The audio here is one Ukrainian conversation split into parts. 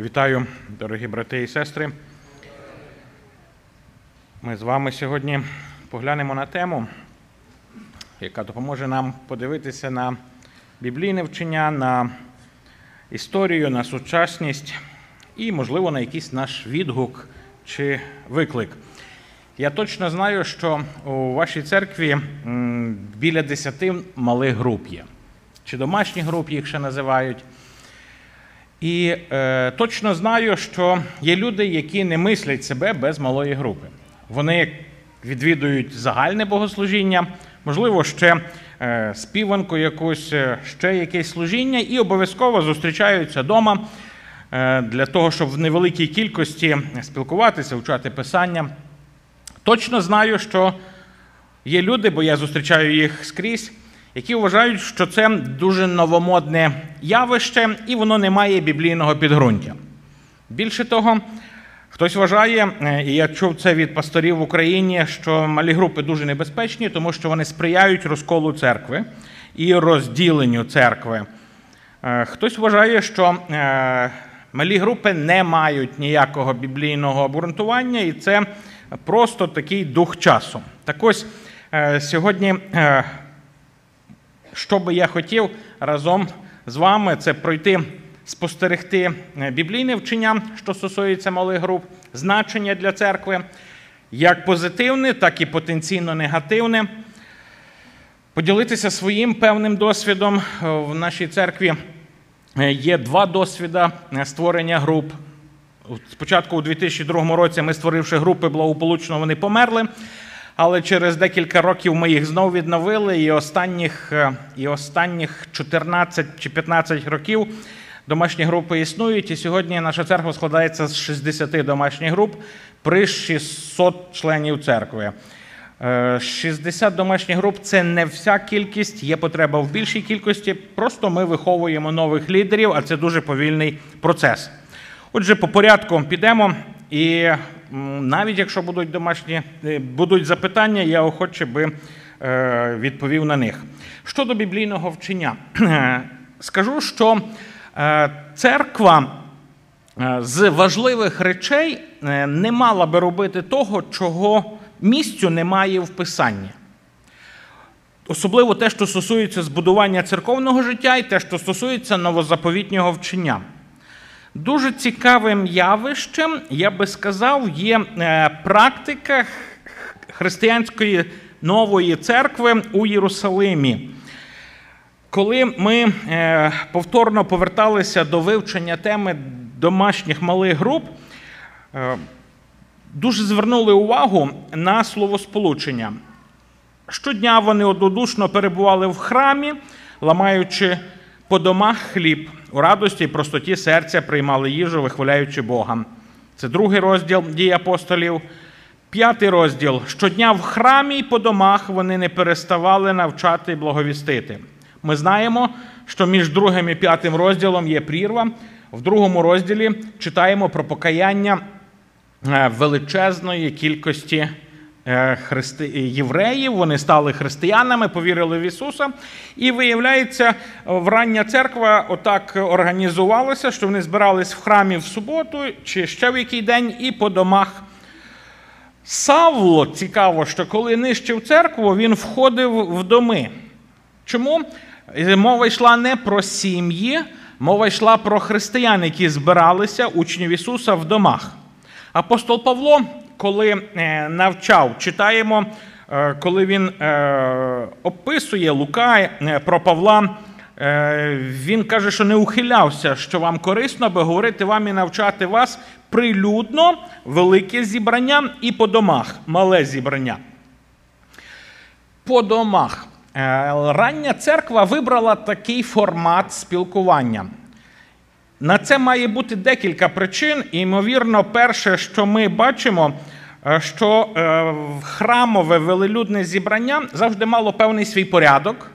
Вітаю, дорогі брати і сестри. Ми з вами сьогодні поглянемо на тему, яка допоможе нам подивитися на біблійне вчення, на історію, на сучасність і, можливо, на якийсь наш відгук чи виклик. Я точно знаю, що у вашій церкві біля десяти малих груп є, чи домашніх груп їх ще називають. І е, точно знаю, що є люди, які не мислять себе без малої групи. Вони відвідують загальне богослужіння, можливо, ще е, співанку якусь, е, ще якесь служіння, і обов'язково зустрічаються вдома е, для того, щоб в невеликій кількості спілкуватися, вчати писання. Точно знаю, що є люди, бо я зустрічаю їх скрізь які вважають, що це дуже новомодне явище і воно не має біблійного підґрунтя. Більше того, хтось вважає, е, і я чув це від пасторів в Україні, що малі групи дуже небезпечні, тому що вони сприяють розколу церкви і розділенню церкви. Е, хтось вважає, що е, малі групи не мають ніякого біблійного обґрунтування, і це просто такий дух часу. Так ось сьогодні що би я хотів разом з вами, це пройти, спостерегти е, біблійне вчення, що стосується малих груп, значення для церкви, як позитивне, так і потенційно негативне. Поділитися своїм певним досвідом е, в нашій церкві. Е, є два досвіди створення груп. Спочатку у 2002 році ми, створивши групи, благополучно вони померли але через декілька років ми їх знову відновили, і останніх е, і останніх 14 чи 15 років домашні групи існують. І сьогодні наша церква складається з 60 домашніх груп при 600 членів церкви. 60 е, домашніх груп це не вся кількість, є потреба в більшій кількості. Просто ми виховуємо нових лідерів, а це дуже повільний процес. Отже, по порядку підемо і навіть якщо будуть домашні е, будуть запитання, я охоче би е, відповів на них. Щодо біблійного вчення, скажу, що е, церква з важливих речей не мала би робити того, чого місцю немає в Писанні. Особливо те, що стосується збудування церковного життя, і те, що стосується новозаповітнього вчення. Дуже цікавим явищем, я би сказав, є е, практика християнської нової церкви у Єрусалимі. Коли ми е, повторно поверталися до вивчення теми домашніх малих груп, е, дуже звернули увагу на словосполучення. Щодня вони однодушно перебували в храмі, ламаючи по домах хліб, у радості і простоті серця приймали їжу, вихваляючи Бога. Це другий розділ дій апостолів. П'ятий розділ. Щодня в храмі і по домах вони не переставали навчати і благовістити. Ми знаємо, що між другим і п'ятим розділом є прірва. В другому розділі читаємо про покаяння е, величезної кількості христи... євреїв, вони стали християнами, повірили в Ісуса. І виявляється, врання церква отак організувалася, що вони збирались в храмі в суботу чи ще в який день, і по домах. Савло цікаво, що коли нищив церкву, він входив в доми. Чому? Мова йшла не про сім'ї, мова йшла про християн, які збиралися учнів Ісуса в домах. Апостол Павло коли е, навчав, читаємо, е, коли він е, описує Лука про Павла. Він каже, що не ухилявся, що вам корисно, аби говорити вам і навчати вас прилюдно, велике зібрання і по домах, мале зібрання. По домах. Рання церква вибрала такий формат спілкування. На це має бути декілька причин. І, ймовірно, перше, що ми бачимо, е, що е, храмове велелюдне зібрання завжди мало певний свій порядок,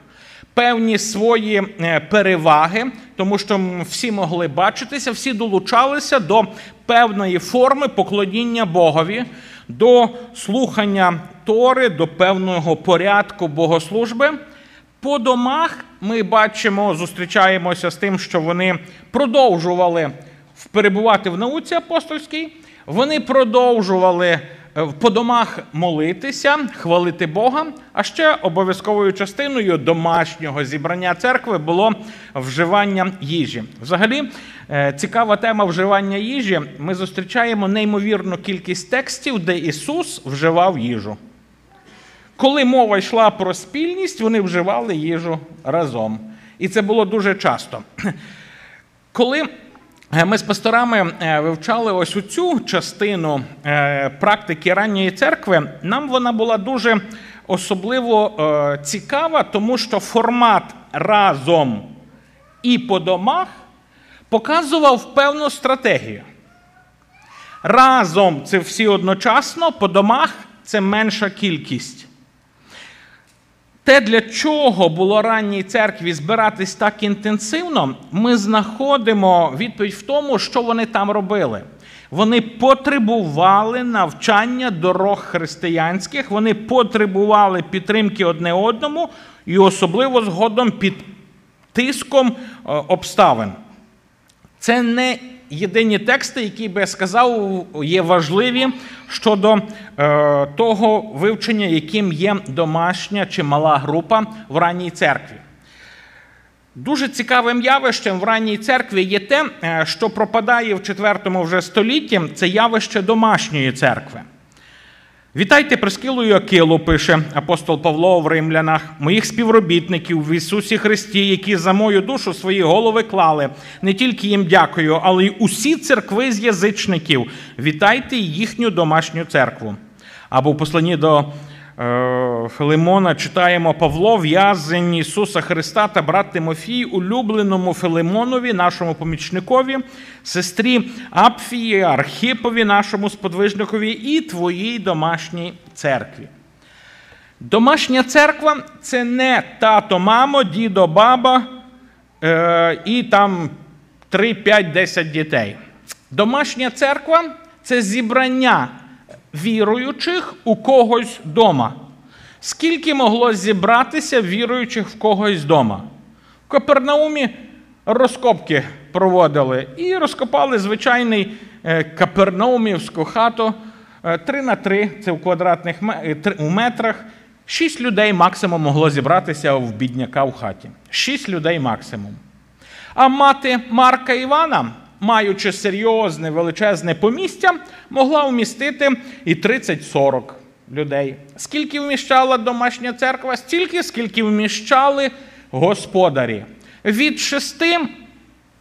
певні свої е, переваги, тому що всі могли бачитися, всі долучалися до певної форми поклоніння Богові, до слухання Тори, до певного порядку богослужби. По домах ми бачимо, зустрічаємося з тим, що вони продовжували перебувати в науці апостольській, вони продовжували е, по домах молитися, хвалити Бога. А ще обов'язковою частиною домашнього зібрання церкви було вживання їжі. Взагалі, е, цікава тема вживання їжі. Ми зустрічаємо неймовірну кількість текстів, де Ісус вживав їжу. Коли мова йшла про спільність, вони вживали їжу разом. І це було дуже часто. Коли е, ми з пасторами е, вивчали ось цю частину е, практики ранньої церкви, нам вона була дуже особливо цікава, тому що формат разом і по домах показував певну стратегію. Разом це всі одночасно, по домах це менша кількість. Те, для чого було ранній церкві збиратись так інтенсивно, ми знаходимо відповідь в тому, що вони там робили. Вони потребували навчання дорог християнських, вони потребували підтримки одне одному і особливо згодом під тиском е, обставин. Це не єдині тексти, які би я сказав, є важливі щодо е, того вивчення, яким є домашня чи мала група в ранній церкві. Дуже цікавим явищем в ранній церкві є те, е, що пропадає в IV вже столітті, це явище домашньої церкви. Вітайте Прескілу і Акилу, пише апостол Павло в Римлянах, моїх співробітників в Ісусі Христі, які за мою душу свої голови клали. Не тільки їм дякую, але й усі церкви з язичників. Вітайте їхню домашню церкву. Або в посланні до Филимона читаємо Павло, в'язень Ісуса Христа та брат Тимофій, улюбленому Филимонові, нашому помічникові, сестрі Апфії, Архіпові, нашому сподвижникові і твоїй домашній церкві. Домашня церква це не тато, мамо, дідо, баба е, і там 3, 5, 10 дітей. Домашня церква це зібрання віруючих у когось дома. Скільки могло зібратися віруючих в когось дома? В Капернаумі розкопки проводили і розкопали звичайний е, капернаумівську хату 3 е, на 3, це в квадратних е, у метрах. Шість людей максимум могло зібратися в бідняка в хаті. Шість людей максимум. А мати Марка Івана маючи серйозне величезне помістя, могла вмістити і 30-40 людей. Скільки вміщала домашня церква? Стільки, скільки вміщали господарі. Від 6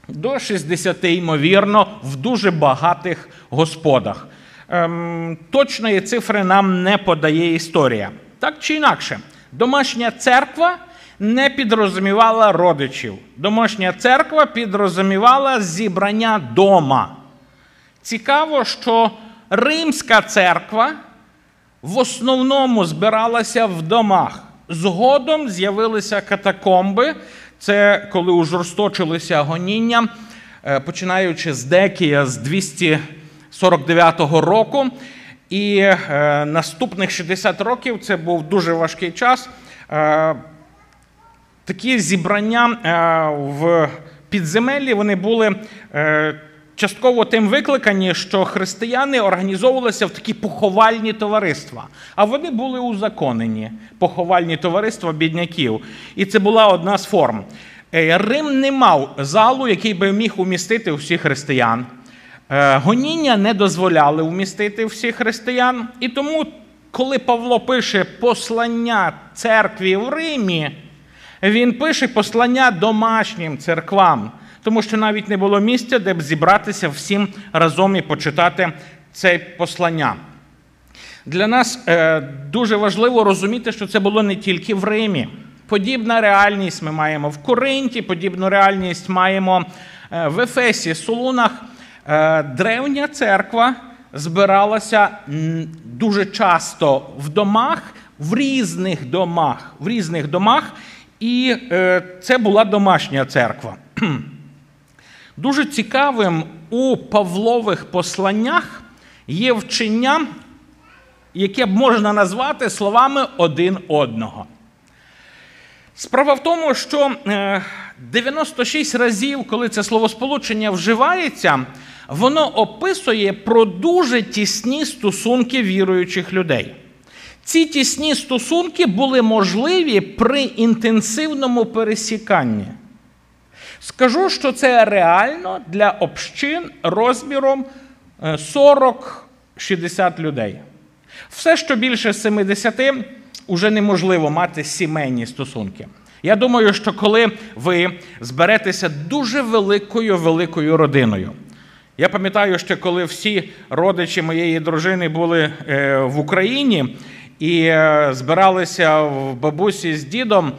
до 60, ймовірно, в дуже багатих господах. Ем, Точної цифри нам не подає історія. Так чи інакше, домашня церква не підрозумівала родичів. Домашня церква підрозумівала зібрання дома. Цікаво, що Римська церква в основному збиралася в домах. Згодом з'явилися катакомби. Це коли ужорсточилися гоніння, е, починаючи з Декія з 249 року. І е, наступних 60 років це був дуже важкий час. Такі зібрання е, в підземеллі вони були е, частково тим викликані, що християни організовувалися в такі поховальні товариства, а вони були узаконені поховальні товариства бідняків. І це була одна з форм. Е, Рим не мав залу, який би міг умістити всіх християн. Гоніння не дозволяли вмістити всіх християн. І тому, коли Павло пише послання церкві в Римі. Він пише послання домашнім церквам, тому що навіть не було місця, де б зібратися всім разом і почитати це послання. Для нас е, дуже важливо розуміти, що це було не тільки в Римі. Подібна реальність ми маємо в Коринті, подібну реальність маємо е, в Ефесі, Солунах. Е, древня церква збиралася дуже часто в домах, в різних домах, в різних домах. І е, це була домашня церква. Дуже цікавим у Павлових посланнях є вчення, яке можна назвати словами один одного. Справа в тому, що е, 96 разів, коли це словосполучення вживається, воно описує про дуже тісні стосунки віруючих людей. Ці тісні стосунки були можливі при інтенсивному пересіканні. Скажу, що це реально для общин розміром 40-60 людей. Все, що більше 70, вже неможливо мати сімейні стосунки. Я думаю, що коли ви зберетеся дуже великою великою родиною. Я пам'ятаю, що коли всі родичі моєї дружини були е, в Україні і е, збиралися в бабусі з дідом,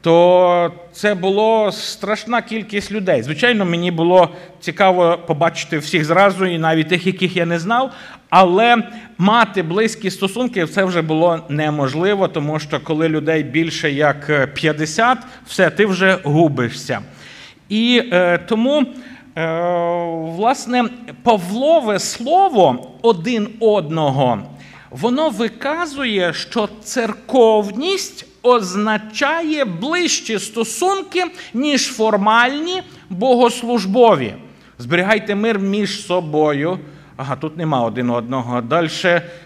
то це була страшна кількість людей. Звичайно, мені було цікаво побачити всіх зразу, і навіть тих, яких я не знав. Але мати близькі стосунки це вже було неможливо, тому що коли людей більше як 50, все, ти вже губишся. І е, тому. Власне, Павлове слово один одного, воно виказує, що церковність означає ближчі стосунки, ніж формальні богослужбові. Зберігайте мир між собою. Ага, тут нема один одного. Далі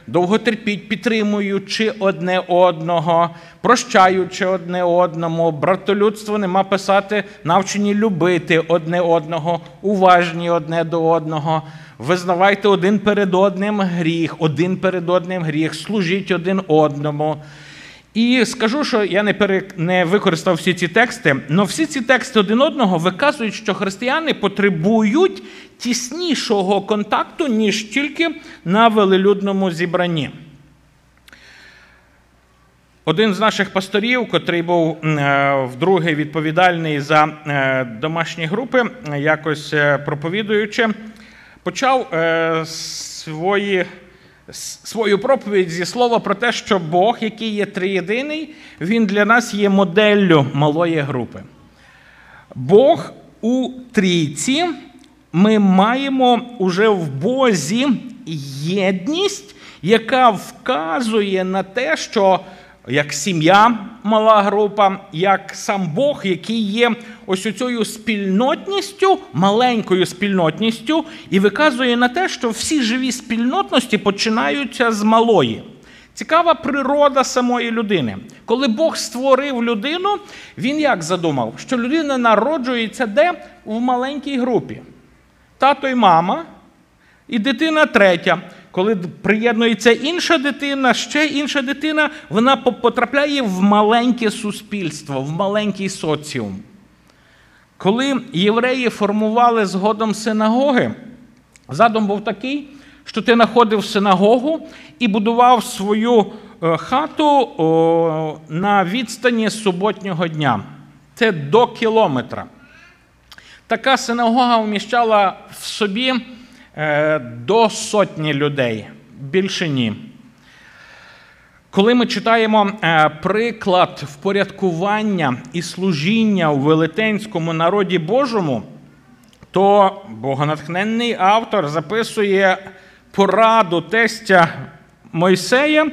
довго терпіть, підтримуючи одне одного, прощаючи одне одному, братолюдство нема писати, навчені любити одне одного, уважні одне до одного. Визнавайте один перед одним гріх, один перед одним гріх, служіть один одному. І скажу, що я не пере... не використав всі ці тексти, але всі ці тексти один одного виказують, що християни потребують тіснішого контакту, ніж тільки на велелюдному зібранні. Один з наших пасторів, котрий був е, вдруге відповідальний за е, домашні групи, якось е, проповідуючи, почав свої свою проповідь зі слова про те, що Бог, який є триєдиний, він для нас є моделлю малої групи. Бог у трійці ми маємо уже в Бозі єдність, яка вказує на те, що як сім'я, мала група, як сам Бог, який є ось цією спільнотністю, маленькою спільнотністю, і виказує на те, що всі живі спільнотності починаються з малої. Цікава природа самої людини. Коли Бог створив людину, він як задумав, що людина народжується де в маленькій групі. Тато і мама, і дитина третя. Коли приєднується інша дитина, ще інша дитина, вона потрапляє в маленьке суспільство, в маленький соціум. Коли євреї формували згодом синагоги, задум був такий, що ти знаходив синагогу і будував свою е, хату на відстані суботнього дня. Це до кілометра. Така синагога вміщала в собі до сотні людей, більше ні. Коли ми читаємо е, приклад впорядкування і служіння у велетенському народі Божому, то богонатхненний автор записує пораду тестя Мойсея,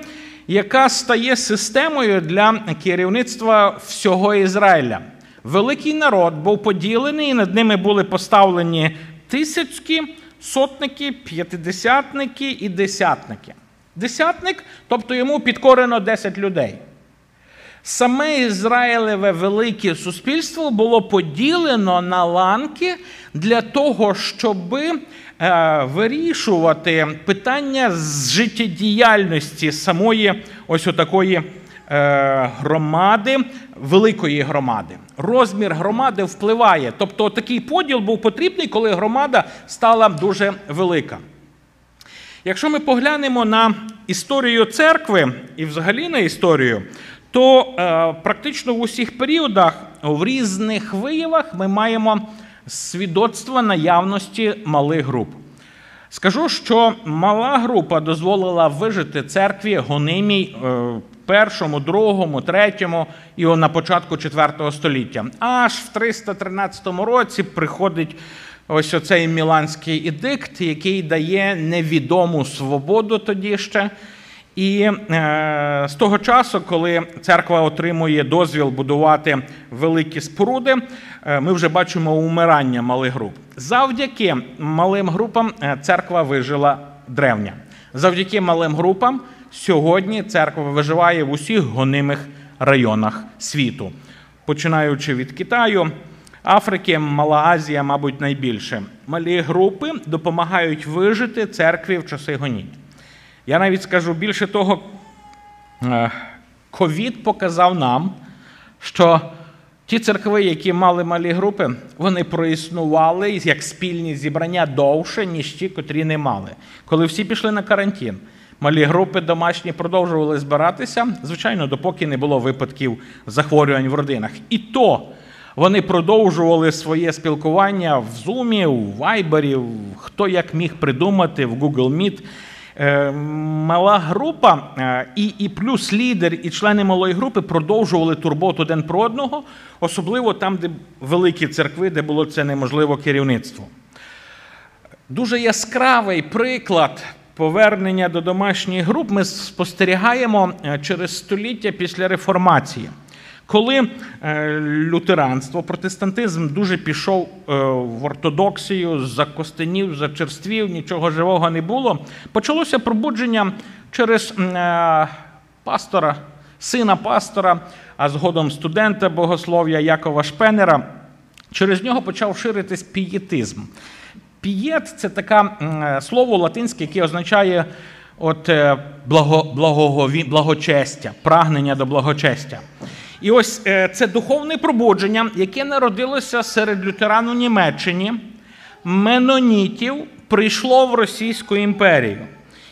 яка стає системою для керівництва всього Ізраїля. Великий народ був поділений, і над ними були поставлені тисячки сотники, п'ятидесятники і десятники. Десятник, тобто йому підкорено 10 людей. Саме Ізраїлеве велике суспільство було поділено на ланки для того, щоб е, вирішувати питання з життєдіяльності самої ось отакої громади, великої громади. Розмір громади впливає. Тобто такий поділ був потрібний, коли громада стала дуже велика. Якщо ми поглянемо на історію церкви і взагалі на історію, то е, практично в усіх періодах, в різних виявах ми маємо свідоцтво наявності малих груп. Скажу, що мала група дозволила вижити церкві гонимій е, першому, другому, третьому і на початку IV століття. Аж в 313 році приходить ось оцей Міланський ідикт, який дає невідому свободу тоді ще. І е, з того часу, коли церква отримує дозвіл будувати великі споруди, е, ми вже бачимо умирання малих груп. Завдяки малим групам е, церква вижила древня. Завдяки малим групам сьогодні церква виживає в усіх гонимих районах світу, починаючи від Китаю. Африки, Мала Азія, мабуть, найбільше. Малі групи допомагають вижити церкві в часи гонінь. Я навіть скажу більше того, е, ковід показав нам, що ті церкви, які мали малі групи, вони проіснували як спільні зібрання довше, ніж ті, котрі не мали. Коли всі пішли на карантин, малі групи домашні продовжували збиратися, звичайно, допоки не було випадків захворювань в родинах. І то вони продовжували своє спілкування в Zoom, в Viber, хто як міг придумати, в Google Meet. Е, мала група е, і і плюс лідер, і члени малої групи продовжували турботу один про одного, особливо там, де великі церкви, де було це неможливо керівництво. Дуже яскравий приклад повернення до домашніх груп ми спостерігаємо е, через століття після реформації. Коли е, лютеранство, протестантизм дуже пішов е, в ортодоксію, закостенів, зачерствів, нічого живого не було, почалося пробудження через пастора, сина пастора, а згодом студента богослов'я Якова Шпенера. Через нього почав ширитись пієтизм. Пієт це таке слово латинське, яке означає от, благо, благогові, благочестя, прагнення до благочестя. І ось е, це духовне пробудження, яке народилося серед лютеран у Німеччині, менонітів, прийшло в Російську імперію.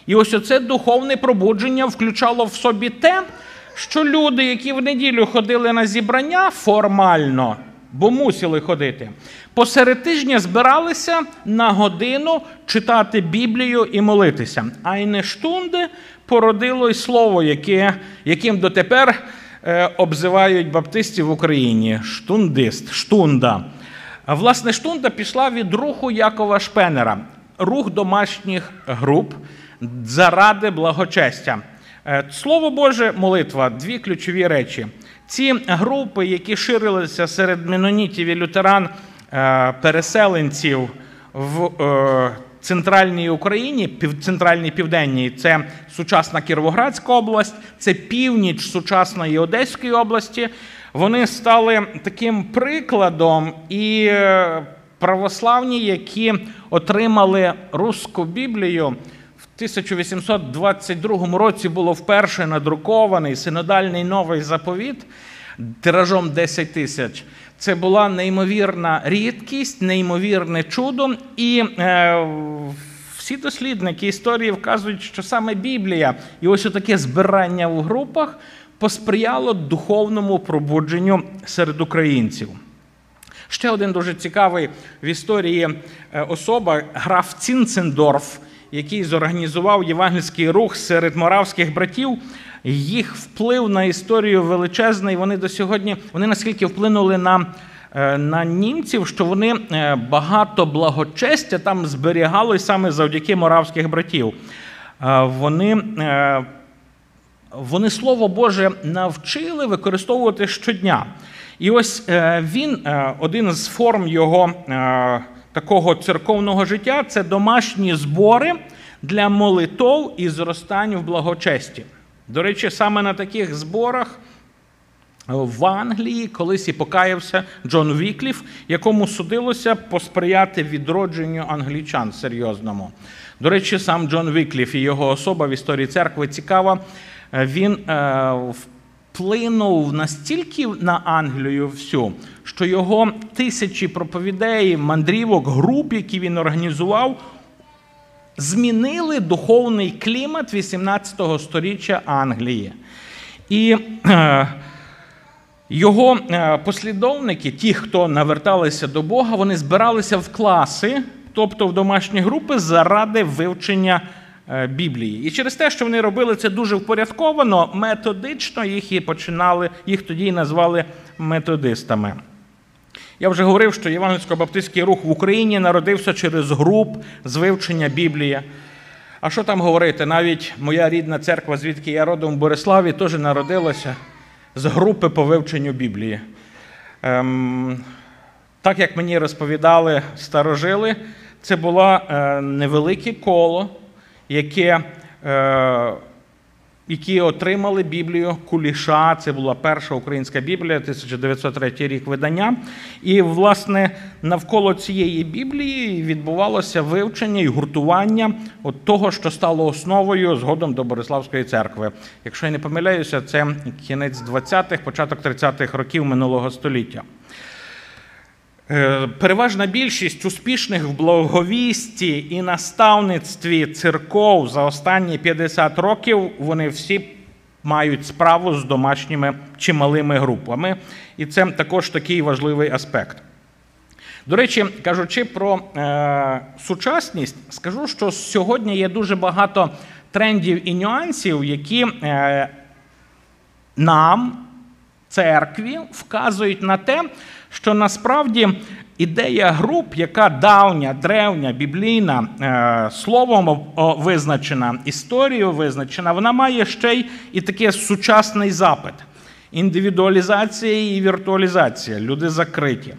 І ось оце духовне пробудження включало в собі те, що люди, які в неділю ходили на зібрання формально, бо мусили ходити, посеред тижня збиралися на годину читати Біблію і молитися. А й не штунди породило й слово, яке, яким дотепер. Е, обзивають баптистів в Україні штундист, штунда. Власне, штунда пішла від руху Якова Шпенера, рух домашніх груп заради благочестя. Е, Слово Боже, молитва дві ключові речі. Ці групи, які ширилися серед менонітів і лютеран, переселенців в центральній Україні, центральній південній це сучасна Кіровоградська область, це північ сучасної Одеської області. Вони стали таким прикладом і е, православні, які отримали русську Біблію. В 1822 році було вперше надрукований синодальний новий заповіт тиражом 10 тисяч. Це була неймовірна рідкість, неймовірне чудо. І е, всі дослідники історії вказують, що саме Біблія і ось таке збирання в групах посприяло духовному пробудженню серед українців. Ще один дуже цікавий в історії е, особа граф Цінцендорф, який зорганізував євангельський рух серед моравських братів. Їх вплив на історію величезний. Вони до сьогодні вони наскільки вплинули на е, на німців, що вони е, багато благочестя там зберігали саме завдяки моравських братів. Е, вони вони Слово Боже навчили використовувати щодня. І ось він, один з форм його такого церковного життя це домашні збори для молитов і зростань в благочесті. До речі, саме на таких зборах в Англії колись і покаявся Джон Вікліф, якому судилося посприяти відродженню англічан серйозному. До речі, сам Джон Вікліф і його особа в історії церкви цікава. Він е, вплинув настільки на Англію всю, що його тисячі проповідей, мандрівок, груп, які він організував, змінили духовний клімат 18 століття Англії. І е, його е, послідовники, ті, хто наверталися до Бога, вони збиралися в класи, тобто в домашні групи, заради вивчення Біблії. І через те, що вони робили це дуже впорядковано, методично їх і починали, їх тоді і назвали методистами. Я вже говорив, що Євангельсько-баптистський рух в Україні народився через груп з вивчення Біблії. А що там говорити? Навіть моя рідна церква, звідки я родом в Бориславі, теж народилася з групи по вивченню Біблії. Ем, так як мені розповідали старожили, це було е, невелике коло, яке. Е, які отримали Біблію Куліша. Це була перша українська Біблія, 1903 рік видання. І, власне, навколо цієї Біблії відбувалося вивчення і гуртування от того, що стало основою згодом до Бориславської церкви. Якщо я не помиляюся, це кінець 20-х, початок 30-х років минулого століття. Е, переважна більшість успішних в благовісті і наставництві церков за останні 50 років вони всі мають справу з домашніми чи малими групами, і це також такий важливий аспект. До речі, кажучи про е, сучасність, скажу, що сьогодні є дуже багато трендів і нюансів, які е, нам, церкві, вказують на те, що насправді ідея груп, яка давня, древня, біблійна, е, словом визначена, історією визначена, вона має ще й і таке сучасний запит. Індивідуалізація і віртуалізація. Люди закриті.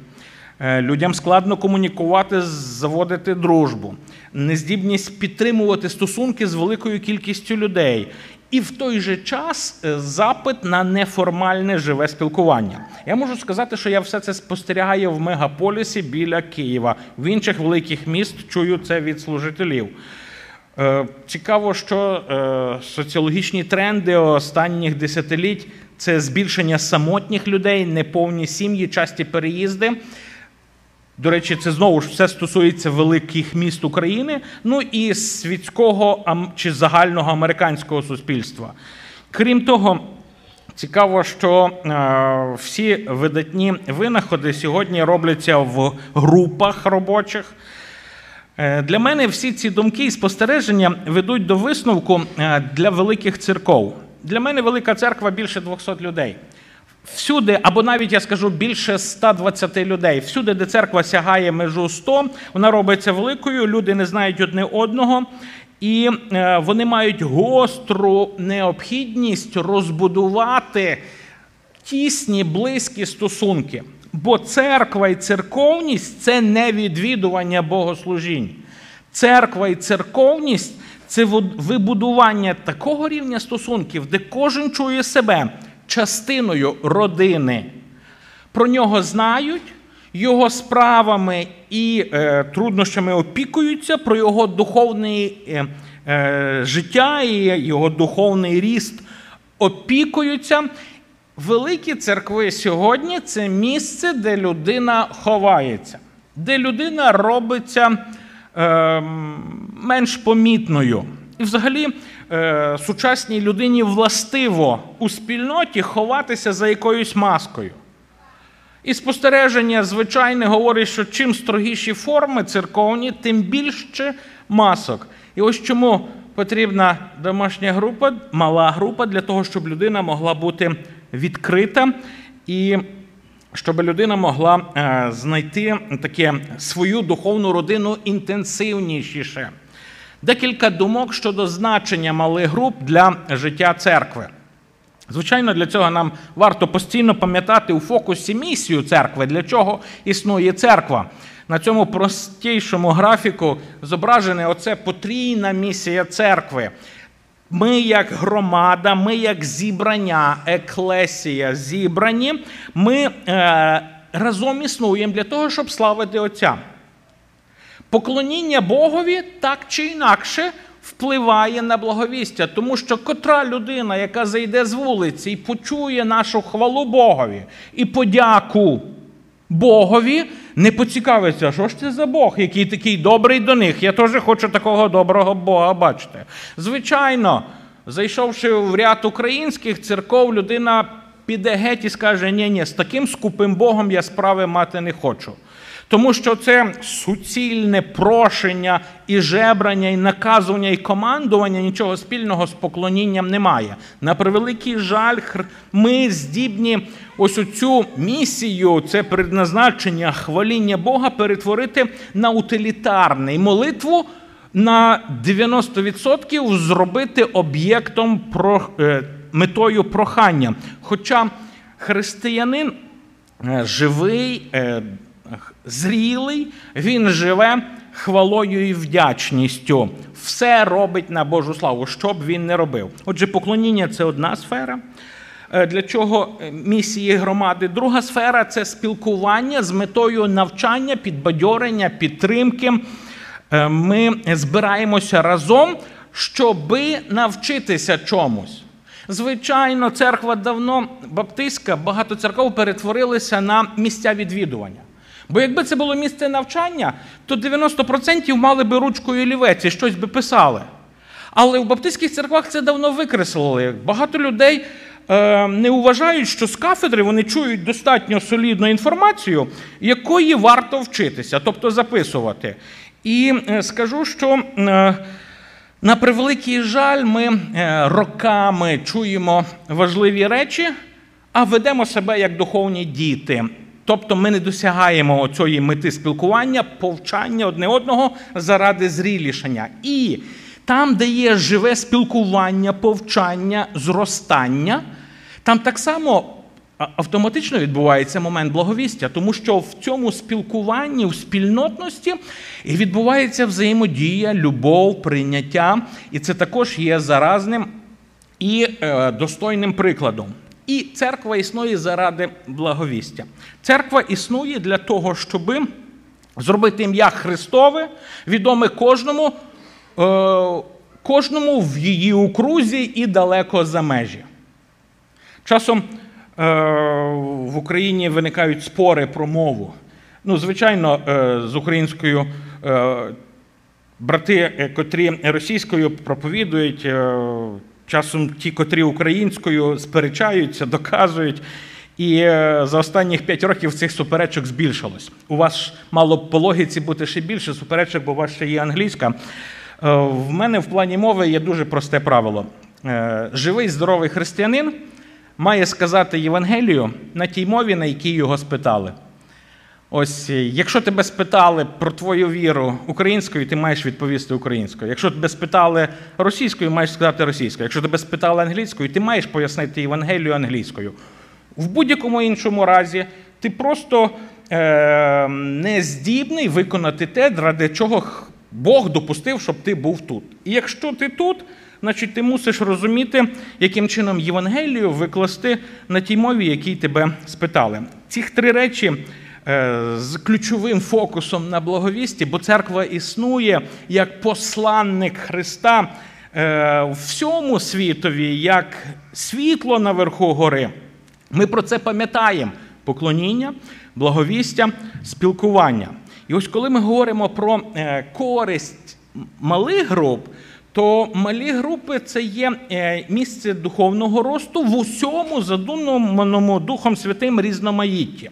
Е, людям складно комунікувати, заводити дружбу, нездібність підтримувати стосунки з великою кількістю людей і в той же час е, запит на неформальне живе спілкування. Я можу сказати, що я все це спостерігаю в мегаполісі біля Києва. В інших великих міст чую це від служителів. Е, цікаво, що е, соціологічні тренди останніх десятиліть це збільшення самотніх людей, неповні сім'ї, часті переїзди. До речі, це знову ж все стосується великих міст України, ну і світського чи загального американського суспільства. Крім того, цікаво, що е, всі видатні винаходи сьогодні робляться в групах робочих. Е, для мене всі ці думки і спостереження ведуть до висновку е, для великих церков. Для мене велика церква більше 200 людей. Всюди, або навіть я скажу більше 120 людей. Всюди, де церква сягає межу 100, вона робиться великою, люди не знають одне одного, і е, вони мають гостру необхідність розбудувати тісні, близькі стосунки. Бо церква і церковність це не відвідування богослужінь. Церква і церковність це вибудування такого рівня стосунків, де кожен чує себе частиною родини. Про нього знають, його справами і е, труднощами опікуються, про його духовне е, е, життя і його духовний ріст опікуються. Великі церкви сьогодні це місце, де людина ховається, де людина робиться е, менш помітною. І взагалі е, сучасній людині властиво у спільноті ховатися за якоюсь маскою. І спостереження, звичайне, говорить, що чим строгіші форми церковні, тим більше масок. І ось чому потрібна домашня група, мала група для того, щоб людина могла бути відкрита і щоб людина могла е, знайти таке свою духовну родину інтенсивніше. Декілька думок щодо значення малих груп для життя церкви. Звичайно, для цього нам варто постійно пам'ятати у фокусі місію церкви, для чого існує церква. На цьому простішому графіку зображена оце потрійна місія церкви. Ми, як громада, ми, як зібрання, еклесія зібрані, ми е, разом існуємо для того, щоб славити Отця. Поклоніння Богові так чи інакше впливає на благовістя, тому що котра людина, яка зайде з вулиці і почує нашу хвалу Богові і подяку Богові, не поцікавиться, що ж це за Бог, який такий добрий до них. Я теж хочу такого доброго Бога бачити. Звичайно, зайшовши в ряд українських церков, людина піде геть і скаже: ні ні з таким скупим Богом я справи мати не хочу. Тому що це суцільне прошення і жебрання, і наказування, і командування нічого спільного з поклонінням немає. На превеликий жаль, ми здібні ось цю місію, це предназначення хваління Бога перетворити на утилітарне. І молитву на 90% зробити об'єктом про, е, метою прохання. Хоча християнин е, живий, е, зрілий, він живе хвалою і вдячністю. Все робить на Божу славу, що б він не робив. Отже, поклоніння це одна сфера. Е, для чого е, місії громади? Друга сфера це спілкування з метою навчання, підбадьорення, підтримки. Е, ми збираємося разом, щоби навчитися чомусь. Звичайно, церква давно баптистська, багато церков перетворилися на місця відвідування. Бо якби це було місце навчання, то 90% мали би ручкою олівець і щось би писали. Але в баптистських церквах це давно викреслили. Багато людей е, не вважають, що з кафедри вони чують достатньо солідну інформацію, якої варто вчитися, тобто записувати. І е, скажу, що. Е, на превеликий жаль, ми е, роками чуємо важливі речі, а ведемо себе як духовні діти. Тобто ми не досягаємо цієї мети спілкування, повчання одне одного заради зрілішання. І там, де є живе спілкування, повчання, зростання, там так само автоматично відбувається момент благовістя, тому що в цьому спілкуванні, в спільнотності відбувається взаємодія, любов, прийняття, і це також є заразним і е, достойним прикладом. І церква існує заради благовістя. Церква існує для того, щоб зробити ім'я Христове, відоме кожному, е, кожному в її окрузі і далеко за межі. Часом е, в Україні виникають спори про мову. Ну, звичайно, е, з українською брати, котрі російською проповідують. Часом ті, котрі українською сперечаються, доказують. І е, за останніх п'ять років цих суперечок збільшилось. У вас мало по логіці бути ще більше суперечок, бо у вас ще є англійська. Е, в мене в плані мови є дуже просте правило: е, живий здоровий християнин має сказати Євангелію на тій мові, на якій його спитали. Ось, якщо тебе спитали про твою віру українською, ти маєш відповісти українською. Якщо тебе спитали російською, маєш сказати російською. Якщо тебе спитали англійською, ти маєш пояснити Євангелію англійською. В будь-якому іншому разі ти просто е, не здібний виконати те, ради чого Бог допустив, щоб ти був тут. І якщо ти тут, значить ти мусиш розуміти, яким чином Євангелію викласти на тій мові, якій тебе спитали. Ці три речі. Е, з ключовим фокусом на благовісті, бо церква існує як посланник Христа е, всьому світові, як світло наверху гори. Ми про це пам'ятаємо: поклоніння, благовістя, спілкування. І ось коли ми говоримо про е, користь малих груп, то малі групи це є місце духовного росту в усьому задуманому Духом Святим різноманітті.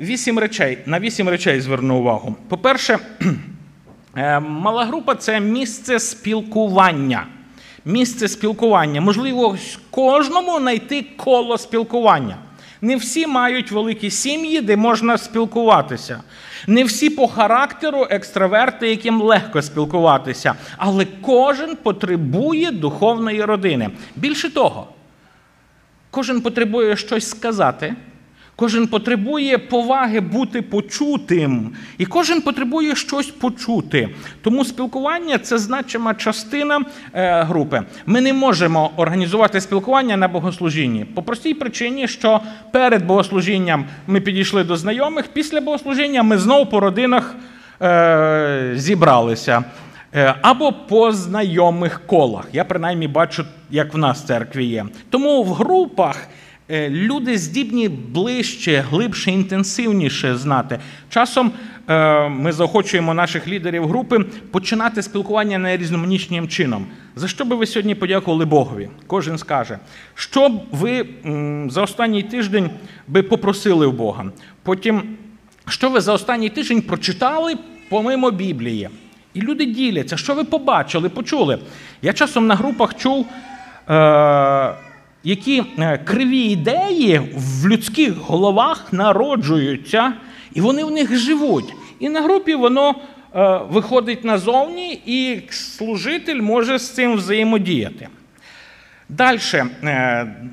Вісім речей. На вісім речей зверну увагу. По-перше, е, мала група це місце спілкування. Місце спілкування. Можливо, кожному знайти коло спілкування. Не всі мають великі сім'ї, де можна спілкуватися. Не всі по характеру екстраверти, яким легко спілкуватися. Але кожен потребує духовної родини. Більше того, кожен потребує щось сказати. Кожен потребує поваги бути почутим, і кожен потребує щось почути. Тому спілкування це значима частина е, групи. Ми не можемо організувати спілкування на богослужінні по простій причині, що перед богослужінням ми підійшли до знайомих, після богослужіння ми знову по родинах е, зібралися. Е, або по знайомих колах. Я принаймні бачу, як в нас в церкві є. Тому в групах люди здібні ближче, глибше, інтенсивніше знати. Часом е, ми заохочуємо наших лідерів групи починати спілкування найрізноманітнішим чином. За що би ви сьогодні подякували Богові? Кожен скаже, що б ви за останній тиждень би попросили у Бога. Потім, що ви за останній тиждень прочитали помимо Біблії? І люди діляться, що ви побачили, почули. Я часом на групах чув. Е, які е, криві ідеї в людських головах народжуються, і вони в них живуть. І на групі воно е, виходить назовні, і служитель може з цим взаємодіяти. Далі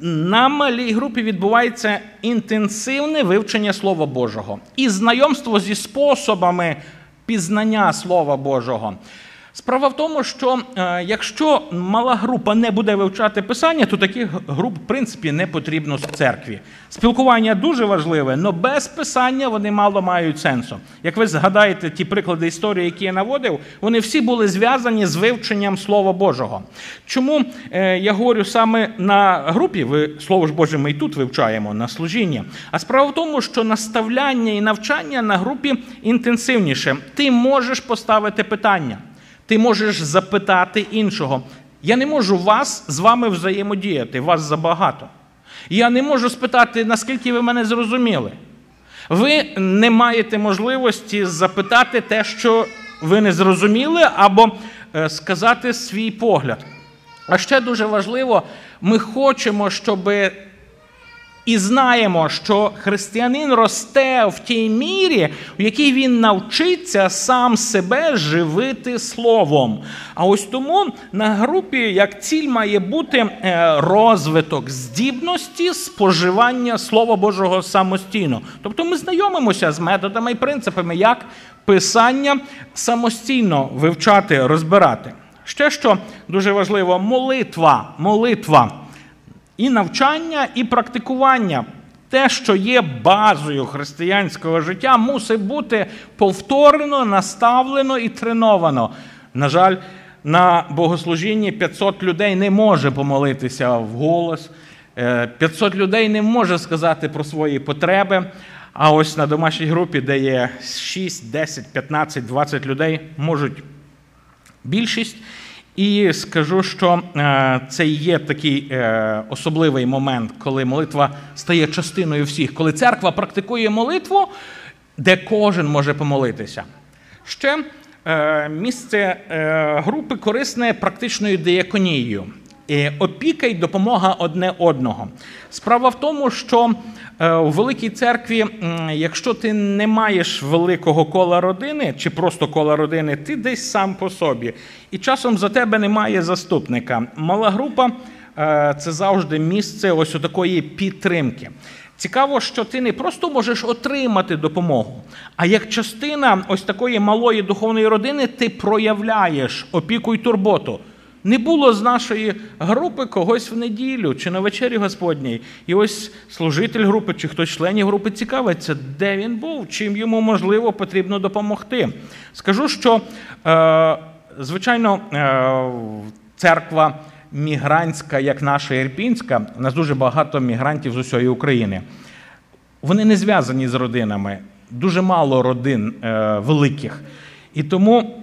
на малій групі відбувається інтенсивне вивчення Слова Божого і знайомство зі способами пізнання Слова Божого. Справа в тому, що е, якщо мала група не буде вивчати писання, то таких груп, в принципі, не потрібно в церкві. Спілкування дуже важливе, але без писання вони мало мають сенсу. Як ви згадаєте ті приклади історії, які я наводив, вони всі були зв'язані з вивченням Слова Божого. Чому е, я говорю саме на групі, ви слово ж Боже, ми і тут вивчаємо на служінні. А справа в тому, що наставляння і навчання на групі інтенсивніше. Ти можеш поставити питання. Ти можеш запитати іншого. Я не можу вас з вами взаємодіяти, вас забагато. Я не можу спитати, наскільки ви мене зрозуміли. Ви не маєте можливості запитати те, що ви не зрозуміли, або е, сказати свій погляд. А ще дуже важливо, ми хочемо, щоб і знаємо, що християнин росте в тій мірі, в якій він навчиться сам себе живити словом. А ось тому на групі як ціль має бути е, розвиток здібності споживання Слова Божого самостійно. Тобто ми знайомимося з методами і принципами, як писання самостійно вивчати, розбирати. Ще що дуже важливо, молитва. молитва і навчання, і практикування. Те, що є базою християнського життя, мусить бути повторено, наставлено і треновано. На жаль, на богослужінні 500 людей не може помолитися в голос, 500 е, людей не може сказати про свої потреби. А ось на домашній групі, де є 6, 10, 15, 20 людей, можуть більшість. І скажу, що е, це є такий е, особливий момент, коли молитва стає частиною всіх, коли церква практикує молитву, де кожен може помолитися. Ще е, місце групи корисне практичною деяконією. Опіка й допомога одне одного. Справа в тому, що у великій церкві, якщо ти не маєш великого кола родини чи просто кола родини, ти десь сам по собі. І часом за тебе немає заступника. Мала група е, це завжди місце ось такої підтримки. Цікаво, що ти не просто можеш отримати допомогу, а як частина ось такої малої духовної родини ти проявляєш опіку й турботу. Не було з нашої групи когось в неділю чи на вечері Господній. І ось служитель групи чи хтось членів групи цікавиться, де він був, чим йому можливо потрібно допомогти. Скажу, що, е, звичайно, е, церква мігрантська, як наша Ірпінська, у нас дуже багато мігрантів з усієї України. Вони не зв'язані з родинами, дуже мало родин е, великих. І тому.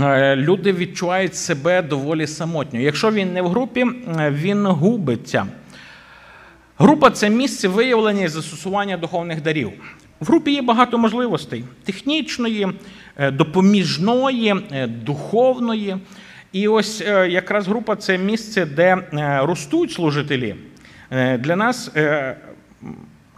Е, люди відчувають себе доволі самотньо. Якщо він не в групі, е, він губиться. Група це місце виявлення і застосування духовних дарів. В групі є багато можливостей технічної, е, допоміжної, духовної. І ось якраз група це місце, де ростуть служителі. Для нас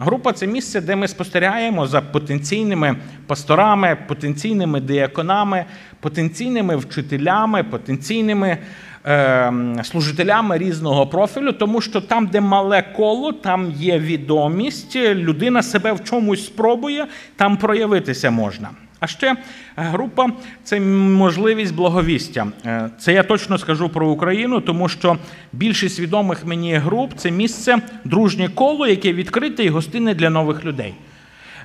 Група це місце, де ми спостерігаємо за потенційними пасторами, потенційними діаконами, потенційними вчителями, потенційними е, служителями різного профілю, тому що там, де мале коло, там є відомість, людина себе в чомусь спробує, там проявитися можна. А ще е, група це можливість благовістя. Е, це я точно скажу про Україну, тому що більшість відомих мені груп це місце дружнє коло, яке відкрите і гостинне для нових людей.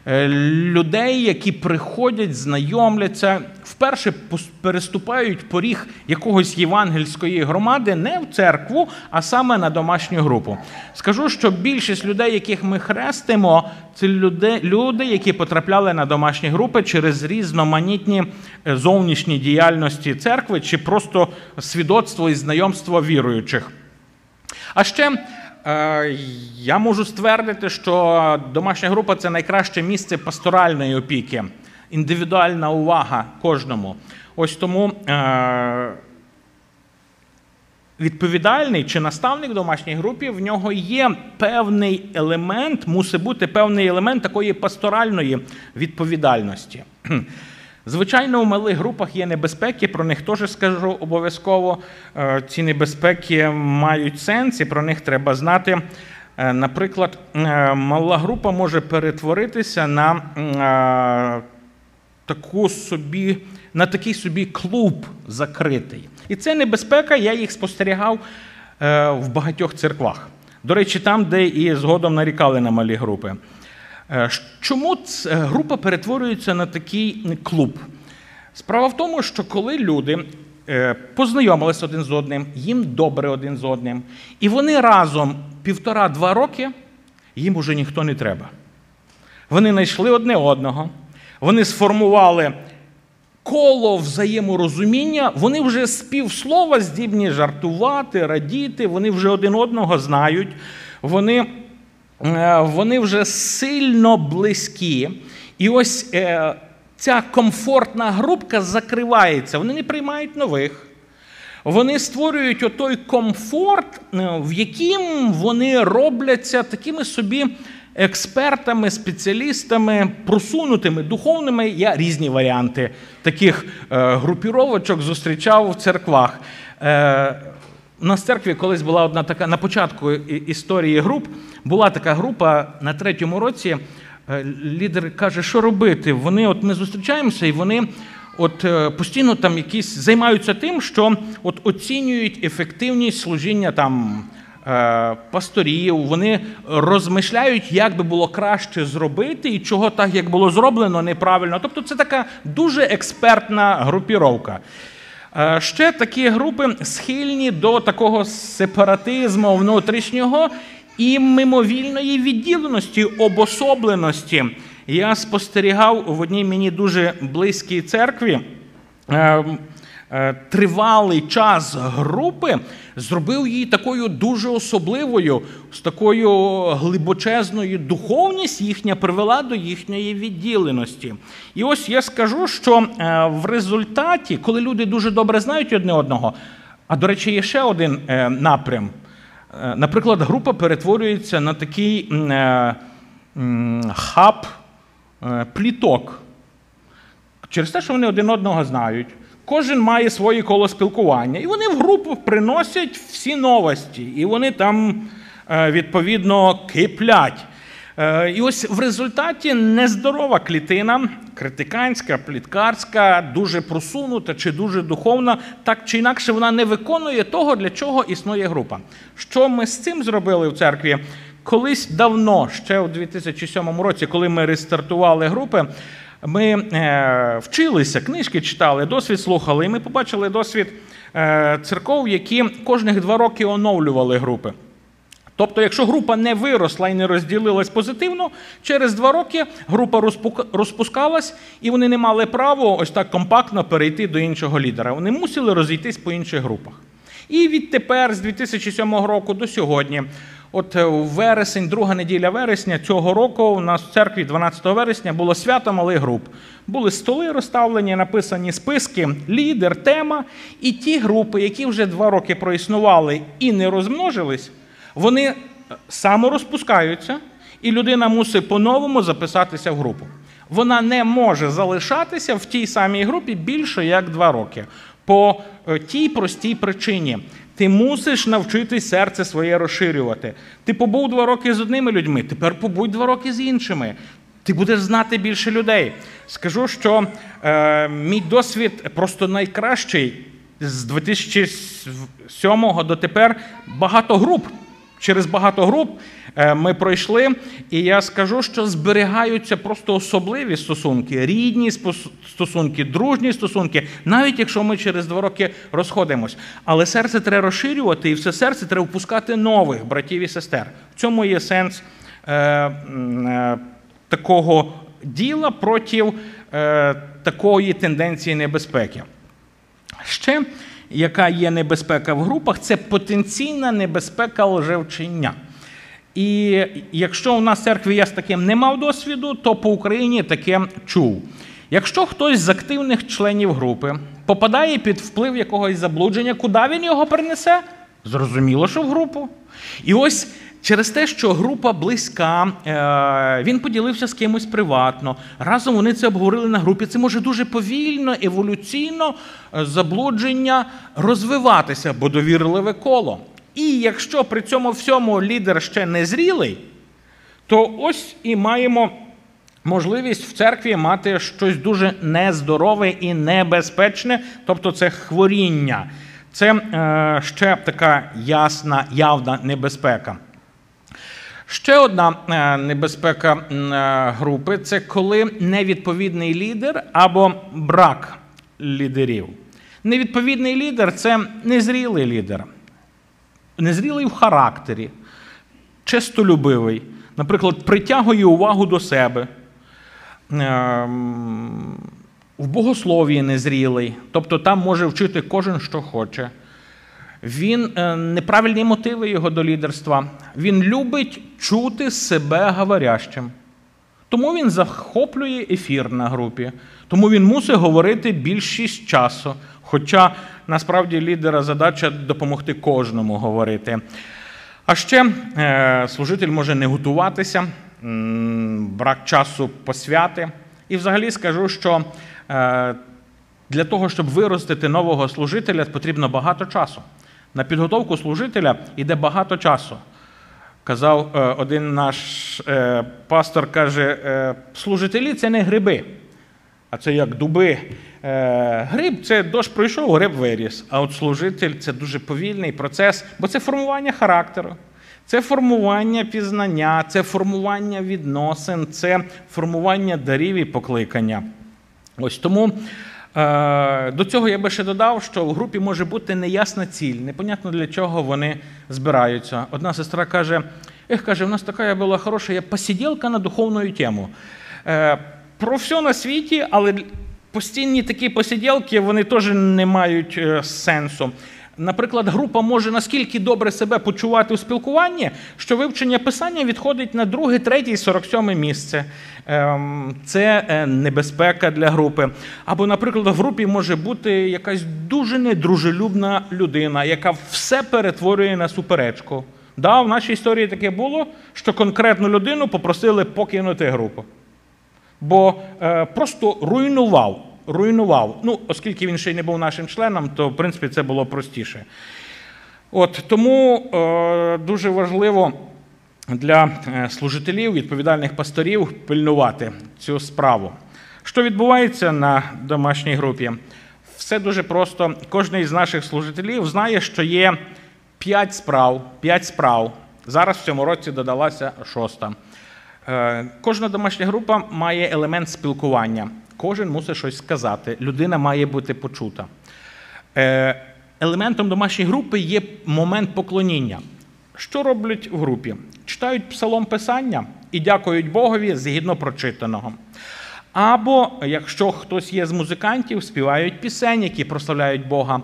Е, людей, які приходять, знайомляться, вперше переступають поріг якогось євангельської громади не в церкву, а саме на домашню групу. Скажу, що більшість людей, яких ми хрестимо, це люди, люди, які потрапляли на домашні групи через різноманітні е, зовнішні діяльності церкви чи просто свідоцтво і знайомство віруючих. А ще я можу ствердити, що домашня група це найкраще місце пасторальної опіки, індивідуальна увага кожному. Ось тому е, відповідальний чи наставник в домашній групі в нього є певний елемент, мусить бути певний елемент такої пасторальної відповідальності. Звичайно, у малих групах є небезпеки, про них теж скажу обов'язково. Е, ці небезпеки мають сенс, і про них треба знати. Е, наприклад, е, мала група може перетворитися на таку собі, на такий собі клуб закритий. І це небезпека, я їх спостерігав в багатьох церквах. До речі, там, де і згодом нарікали на малі групи. Е, чому група перетворюється на такий клуб? Справа в тому, що коли люди е, познайомилися один з одним, їм добре один з одним, і вони разом півтора-два роки, їм уже ніхто не треба. Вони знайшли одне одного, вони сформували коло взаєморозуміння, вони вже з півслова здібні жартувати, радіти, вони вже один одного знають. вони Е, вони вже сильно близькі. І ось е, ця комфортна групка закривається, вони не приймають нових. Вони створюють отой комфорт, е, в яким вони робляться такими собі експертами, спеціалістами, просунутими, духовними. Я різні варіанти таких групіровочок зустрічав в церквах. У нас в церкві колись була одна така на початку історії груп. Була така група на третьому році. Е, лідер каже, що робити. Вони, от ми зустрічаємося, і вони от е, постійно там якісь займаються тим, що от оцінюють ефективність служіння там. Е, пасторів, вони розмишляють, як би було краще зробити і чого так, як було зроблено, неправильно. Тобто це така дуже експертна групіровка. Ще такі групи схильні до такого сепаратизму внутрішнього і мимовільної відділеності, обособленості. Я спостерігав в одній мені дуже близькій церкві. Е, тривалий час групи зробив її такою дуже особливою, з такою глибочезною духовність їхня привела до їхньої відділеності. І ось я скажу, що е, в результаті, коли люди дуже добре знають одне одного, а до речі, є ще один напрям. Е, наприклад, група перетворюється на такий хаб пліток. Через те, що вони один одного знають, кожен має своє коло спілкування, і вони в групу приносять всі новості, і вони там відповідно киплять. Е, і ось в результаті нездорова клітина, критиканська, пліткарська, дуже просунута чи дуже духовна, так чи інакше вона не виконує того, для чого існує група. Що ми з цим зробили в церкві? Колись давно, ще у 2007 році, коли ми рестартували групи, ми е, вчилися, книжки читали, досвід слухали, і ми побачили досвід е, церков, які кожних два роки оновлювали групи. Тобто, якщо група не виросла і не розділилась позитивно, через два роки група розпускалась, і вони не мали права ось так компактно перейти до іншого лідера. Вони мусили розійтись по інших групах. І відтепер, з 2007 року до сьогодні, от у вересень, друга неділя вересня цього року, у нас в церкві 12 вересня було свято малих груп. Були столи розставлені, написані списки, лідер, тема. І ті групи, які вже два роки проіснували і не розмножились вони саморозпускаються, і людина мусить по-новому записатися в групу. Вона не може залишатися в тій самій групі більше як два роки. По е, тій простій причині. Ти мусиш навчити серце своє розширювати. Ти побув два роки з одними людьми, тепер побудь два роки з іншими. Ти будеш знати більше людей. Скажу, що е, мій досвід просто найкращий з 2007 до тепер багато груп через багато груп е, ми пройшли, і я скажу, що зберігаються просто особливі стосунки, рідні стосунки, дружні стосунки, навіть якщо ми через два роки розходимось. Але серце треба розширювати, і все серце треба впускати нових братів і сестер. В цьому є сенс е, е, такого діла проти е, такої тенденції небезпеки. Ще яка є небезпека в групах, це потенційна небезпека лжевчення. І якщо у нас в церкві я з таким не мав досвіду, то по Україні таке чув. Якщо хтось з активних членів групи попадає під вплив якогось заблудження, куди він його принесе? Зрозуміло, що в групу. І ось Через те, що група близька, е, він поділився з кимось приватно. Разом вони це обговорили на групі. Це може дуже повільно, еволюційно е, заблудження розвиватися, бо довірливе коло. І якщо при цьому всьому лідер ще не зрілий, то ось і маємо можливість в церкві мати щось дуже нездорове і небезпечне, тобто це хворіння. Це е, ще така ясна, явна небезпека. Ще одна е, небезпека е, групи це коли невідповідний лідер або брак лідерів. Невідповідний лідер це незрілий лідер, незрілий в характері, честолюбивий, наприклад, притягує увагу до себе. Ем, в богословії незрілий, тобто там може вчити кожен, що хоче. Він е, неправильні мотиви його до лідерства. Він любить чути себе говорящим. Тому він захоплює ефір на групі, тому він мусить говорити більшість часу. Хоча насправді лідера задача допомогти кожному говорити. А ще е, служитель може не готуватися, брак часу посвяти. І взагалі скажу, що е, для того, щоб виростити нового служителя, потрібно багато часу. На підготовку служителя йде багато часу. Казав е, один наш е, пастор, каже, служителі це не гриби, а це як дуби. Гриб це дощ пройшов, гриб виріс. А от служитель це дуже повільний процес, бо це формування характеру. Це формування пізнання, це формування відносин, це формування дарів і покликання. Ось тому е, до цього я би ще додав, що в групі може бути неясна ціль, непонятно для чого вони збираються. Одна сестра каже: Ех, каже, у нас така була хороша посиділка на духовну тему. Е, про все на світі, але постійні такі посиділки вони теж не мають е, сенсу. Наприклад, група може наскільки добре себе почувати у спілкуванні, що вивчення писання відходить на друге, третє, 47 місце. Ем, це е, небезпека для групи. Або, наприклад, в групі може бути якась дуже недружелюбна людина, яка все перетворює на суперечку. Да, В нашій історії таке було, що конкретну людину попросили покинути групу. Бо е, просто руйнував руйнував. Ну, оскільки він ще й не був нашим членом, то в принципі це було простіше. От Тому е, дуже важливо для е, служителів, відповідальних пасторів пильнувати цю справу. Що відбувається на домашній групі? Все дуже просто. Кожен із наших служителів знає, що є п'ять справ. 5 справ. Зараз в цьому році додалася шоста. Е, кожна домашня група має елемент спілкування. Кожен мусить щось сказати. Людина має бути почута. Е, елементом домашньої групи є момент поклоніння. Що роблять в групі? Читають псалом Писання і дякують Богові згідно прочитаного. Або, якщо хтось є з музикантів, співають пісень, які прославляють Бога,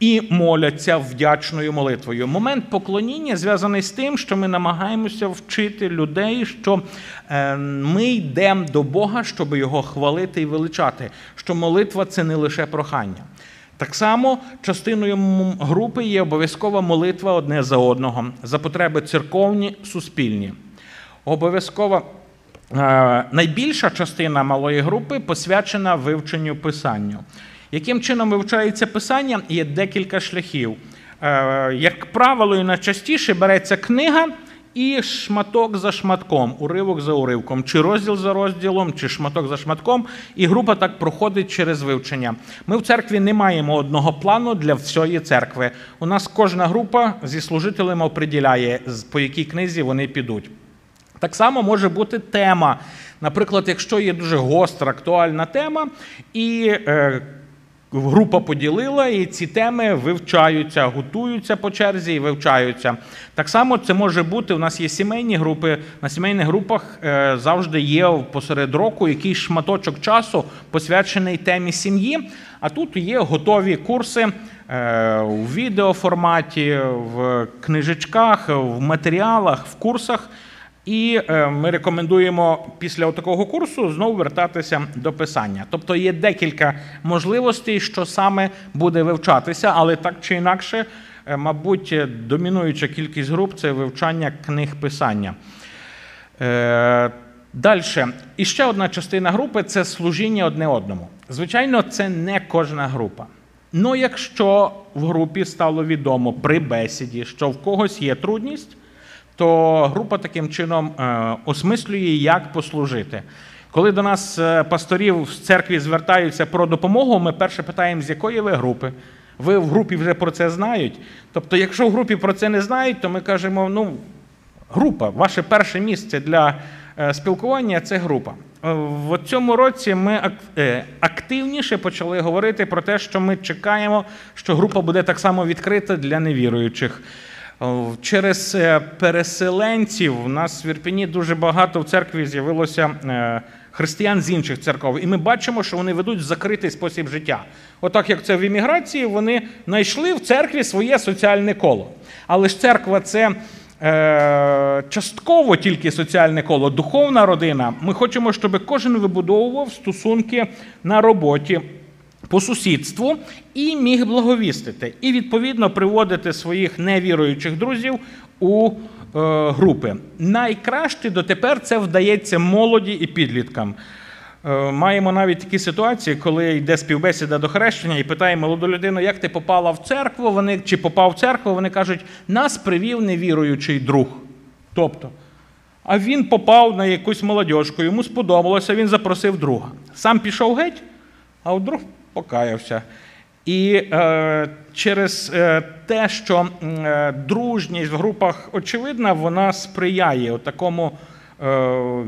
і моляться вдячною молитвою. Момент поклоніння зв'язаний з тим, що ми намагаємося вчити людей, що е, ми йдемо до Бога, щоб його хвалити і величати. Що молитва це не лише прохання. Так само частиною групи є обов'язкова молитва одне за одного, за потреби церковні, суспільні. Обов'язкова е, найбільша частина малої групи посвячена вивченню писанню. Яким чином вивчається писання? Є декілька шляхів. Е, як правило, і найчастіше береться книга і шматок за шматком, уривок за уривком, чи розділ за розділом, чи шматок за шматком, і група так проходить через вивчення. Ми в церкві не маємо одного плану для всієї церкви. У нас кожна група зі служителями оприділяє, по якій книзі вони підуть. Так само може бути тема. Наприклад, якщо є дуже гостра, актуальна тема, і е, Група поділила, і ці теми вивчаються, готуються по черзі і вивчаються. Так само це може бути. У нас є сімейні групи. На сімейних групах е, завжди є посеред року якийсь шматочок часу посвячений темі сім'ї. А тут є готові курси е, у відеоформаті, в книжечках, в матеріалах, в курсах. І е, ми рекомендуємо після такого курсу знову вертатися до писання. Тобто є декілька можливостей, що саме буде вивчатися, але так чи інакше е, мабуть, домінуюча кількість груп це вивчання книг писання. Далі, і ще одна частина групи це служіння одне одному. Звичайно, це не кожна група. Ну, якщо в групі стало відомо при бесіді, що в когось є трудність, то група таким чином е, осмислює, як послужити. Коли до нас е, пасторів в церкві звертаються про допомогу, ми перше питаємо, з якої ви групи. Ви в групі вже про це знають. Тобто, якщо в групі про це не знають, то ми кажемо, ну, група, ваше перше місце для е, спілкування це група. В цьому році ми активніше почали говорити про те, що ми чекаємо, що група буде так само відкрита для невіруючих. Через е, переселенців у нас в Ірпіні дуже багато в церкві з'явилося е, християн з інших церков. І ми бачимо, що вони ведуть закритий спосіб життя. Отак, як це в імміграції, вони знайшли в церкві своє соціальне коло. Але ж церква це е, частково тільки соціальне коло, духовна родина. Ми хочемо, щоб кожен вибудовував стосунки на роботі по сусідству і міг благовістити, і відповідно приводити своїх невіруючих друзів у е, групи. Найкраще дотепер це вдається молоді і підліткам. Е, маємо навіть такі ситуації, коли йде співбесіда до хрещення і питає молоду людину, як ти попала в церкву, вони чи попав в церкву, вони кажуть, нас привів невіруючий друг. Тобто, а він попав на якусь молодіжку, йому сподобалося, він запросив друга. Сам пішов геть, а друг покаявся. І е, через е, те, що е, дружність в групах очевидна, вона сприяє такому е,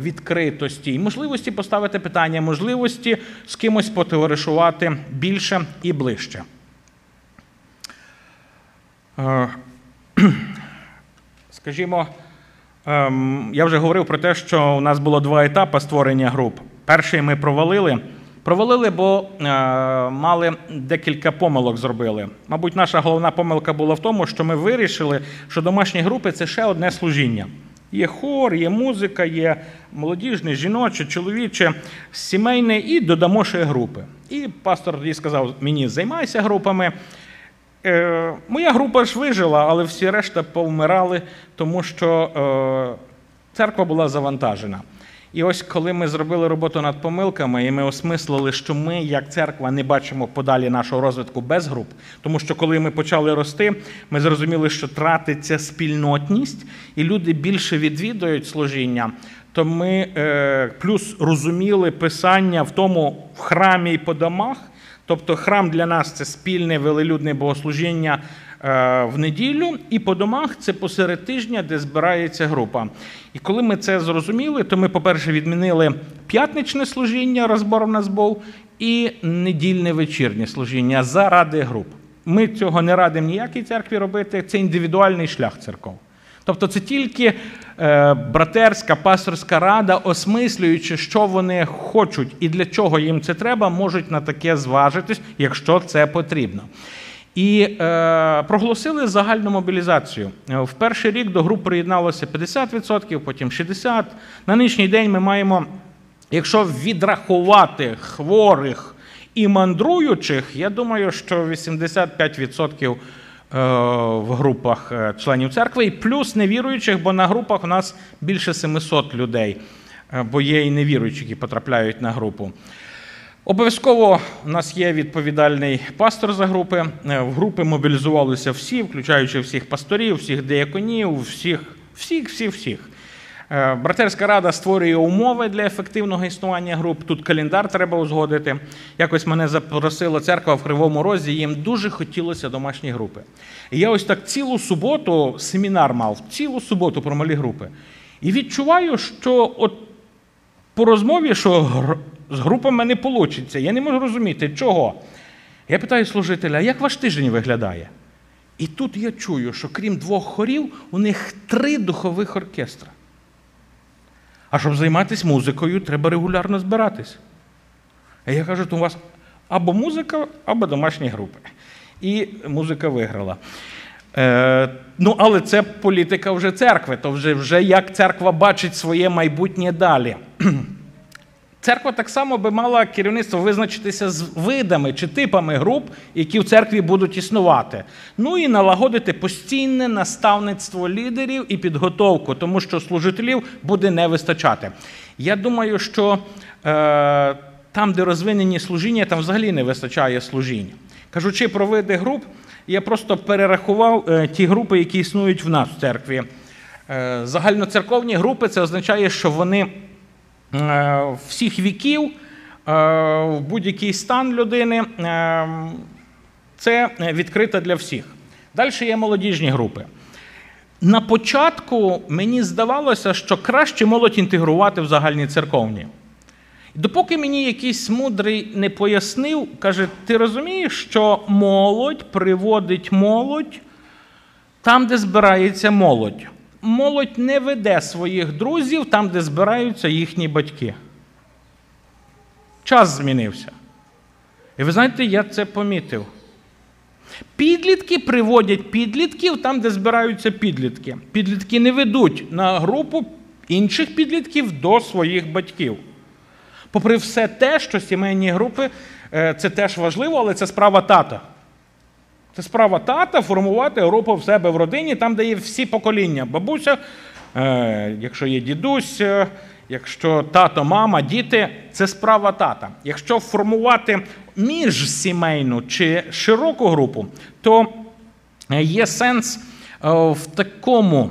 відкритості і можливості поставити питання, можливості з кимось потоваришувати більше і ближче. Скажімо, е, я вже говорив про те, що у нас було два етапи створення груп. Перший ми провалили. Провалили, бо е, мали декілька помилок зробили. Мабуть, наша головна помилка була в тому, що ми вирішили, що домашні групи це ще одне служіння. Є хор, є музика, є молодіжне, жіноче, чоловіче, сімейне, і додамо ще групи. І пастор тоді сказав: мені займайся групами. Е, Моя група ж вижила, але всі решта повмирали, тому що е, церква була завантажена. І ось коли ми зробили роботу над помилками, і ми осмислили, що ми, як церква, не бачимо подалі нашого розвитку без груп. Тому що коли ми почали рости, ми зрозуміли, що тратиться спільнотність, і люди більше відвідують служіння. То ми е, плюс розуміли писання в тому в храмі і по домах. Тобто храм для нас це спільне велелюдне богослужіння в неділю, і по домах це посеред тижня, де збирається група. І коли ми це зрозуміли, то ми, по-перше, відмінили п'ятничне служіння, розбор на збов, і недільне вечірнє служіння заради груп. Ми цього не радимо ніякій церкві робити, це індивідуальний шлях церков. Тобто це тільки е, братерська пасторська рада, осмислюючи, що вони хочуть і для чого їм це треба, можуть на таке зважитись, якщо це потрібно. І е, проголосили загальну мобілізацію. Е, в перший рік до груп приєдналося 50%, потім 60%. На нинішній день ми маємо, якщо відрахувати хворих і мандруючих, я думаю, що 85% е, в групах е, членів церкви, і плюс невіруючих, бо на групах у нас більше 700 людей, бо є і невіруючі, які потрапляють на групу. Обов'язково у нас є відповідальний пастор за групи. Е, в групи мобілізувалися всі, включаючи всіх пасторів, всіх деяконів, всіх, всіх, всіх, всіх. Е, братерська рада створює умови для ефективного існування груп. Тут календар треба узгодити. Якось мене запросила церква в Кривому Розі, їм дуже хотілося домашні групи. І я ось так цілу суботу семінар мав, цілу суботу про малі групи. І відчуваю, що от по розмові, що з групами не вийде. Я не можу розуміти, чого. Я питаю служителя, як ваш тиждень виглядає? І тут я чую, що крім двох хорів, у них три духових оркестра. А щоб займатися музикою, треба регулярно збиратись. А я кажу, то у вас або музика, або домашні групи. І музика виграла. Е, Ну, але це політика вже церкви, то вже, вже як церква бачить своє майбутнє далі. Церква так само би мала керівництво визначитися з видами чи типами груп, які в церкві будуть існувати. Ну і налагодити постійне наставництво лідерів і підготовку, тому що служителів буде не вистачати. Я думаю, що е, там, де розвинені служіння, там взагалі не вистачає служіння. Кажучи про види груп, я просто перерахував е, ті групи, які існують в нас в церкві. Е, загальноцерковні групи це означає, що вони всіх віків, е, в будь-який стан людини. Е, це відкрито для всіх. Далі є молодіжні групи. На початку мені здавалося, що краще молодь інтегрувати в загальні церковні. Допоки мені якийсь мудрий не пояснив, каже: ти розумієш, що молодь приводить молодь там, де збирається молодь. Молодь не веде своїх друзів там, де збираються їхні батьки. Час змінився. І ви знаєте, я це помітив. Підлітки приводять підлітків там, де збираються підлітки. Підлітки не ведуть на групу інших підлітків до своїх батьків. Попри все те, що сімейні групи е, це теж важливо, але це справа тата. Це справа тата формувати групу в себе в родині, там, де є всі покоління. Бабуся, е, якщо є дідусь, е, якщо тато, мама, діти, це справа тата. Якщо формувати міжсімейну чи широку групу, то є сенс в такому.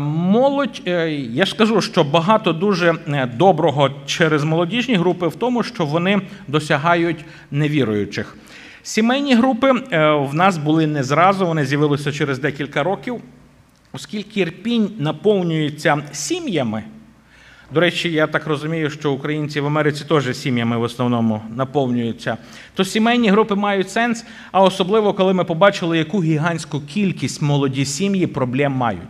Молодь, я ж кажу, що багато дуже доброго через молодіжні групи в тому, що вони досягають невіруючих. Сімейні групи в нас були не зразу, вони з'явилися через декілька років, оскільки Ірпінь наповнюється сім'ями. До речі, я так розумію, що українці в Америці теж сім'ями в основному наповнюються. То сімейні групи мають сенс, а особливо коли ми побачили, яку гігантську кількість молоді сім'ї проблем мають.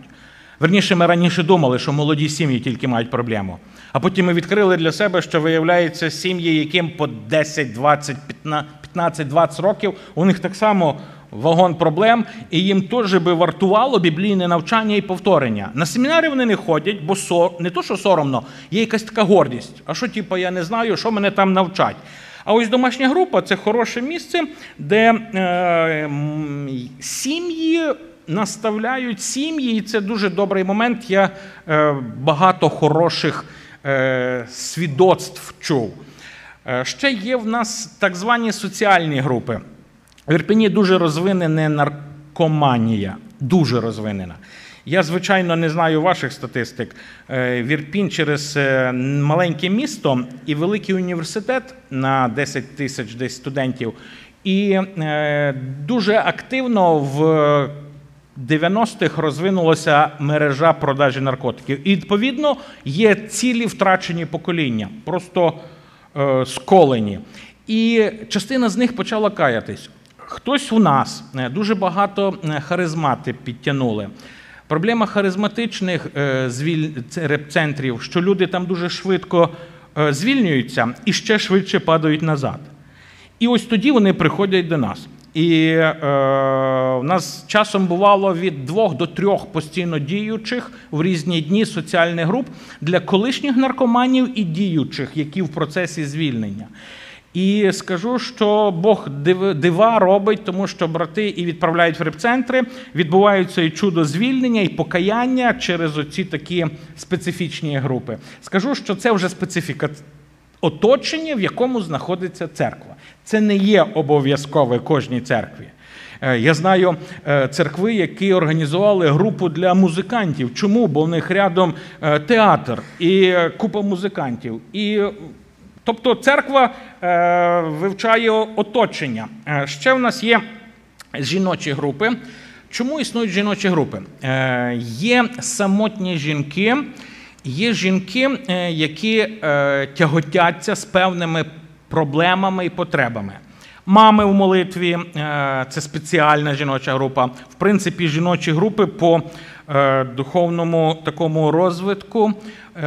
Верніше, ми раніше думали, що молоді сім'ї тільки мають проблему. А потім ми відкрили для себе, що виявляється сім'ї, яким по 10, 20, 15-20 років, у них так само вагон проблем, і їм теж би вартувало біблійне навчання і повторення. На семінари вони не ходять, бо сор... не то, що соромно, є якась така гордість. А що, типу, я не знаю, що мене там навчать. А ось домашня група це хороше місце, де е, сім'ї наставляють сім'ї, і це дуже добрий момент. Я е, багато хороших е, свідоцтв чув. Е, ще є в нас так звані соціальні групи. В Ірпені дуже розвинена наркоманія, дуже розвинена. Я, звичайно, не знаю ваших статистик. Е, Вірпінь через е, маленьке місто і великий університет на 10 тисяч десь студентів. І дуже активно в 90-х розвинулася мережа продажі наркотиків. І відповідно є цілі втрачені покоління, просто сколені. І частина з них почала каятись. Хтось у нас е, дуже багато е, харизмати підтягнули. Проблема харизматичних репцентрів, що люди там дуже швидко звільнюються і ще швидше падають назад. І ось тоді вони приходять до нас. І е, у нас часом бувало від двох до трьох постійно діючих в різні дні соціальних груп для колишніх наркоманів і діючих, які в процесі звільнення. І скажу, що Бог дива робить, тому що брати і відправляють в репцентри, відбуваються і чудо звільнення, і покаяння через оці такі специфічні групи. Скажу, що це вже специфіка оточення, в якому знаходиться церква. Це не є обов'язкове кожній церкві. Е, я знаю е, церкви, які організували групу для музикантів. Чому? Бо в них рядом е, театр і купа музикантів. І Тобто церква вивчає оточення. Ще в нас є жіночі групи. Чому існують жіночі групи? Є самотні жінки, є жінки, які тяготяться з певними проблемами і потребами. Мами в молитві е, це спеціальна жіноча група. В принципі, жіночі групи по е, духовному такому розвитку. Е,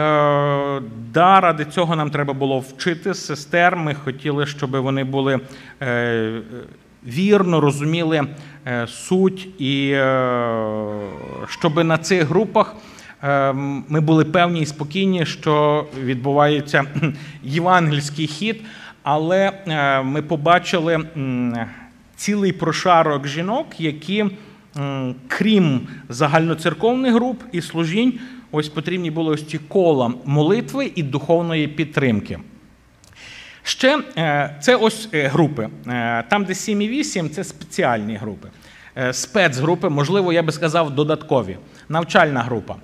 да, ради цього нам треба було вчити сестер. Ми хотіли, щоб вони були вірно розуміли суть, і щоб на цих групах ми були певні і спокійні, що відбувається євангельський хід, але е, ми побачили цілий прошарок жінок, які, крім загальноцерковних груп і служінь, ось потрібні були ось ці кола молитви і духовної підтримки. Ще е, це ось е, групи. Там, де 7 і 8, це спеціальні групи. Спецгрупи, можливо, я би сказав, додаткові. Навчальна група.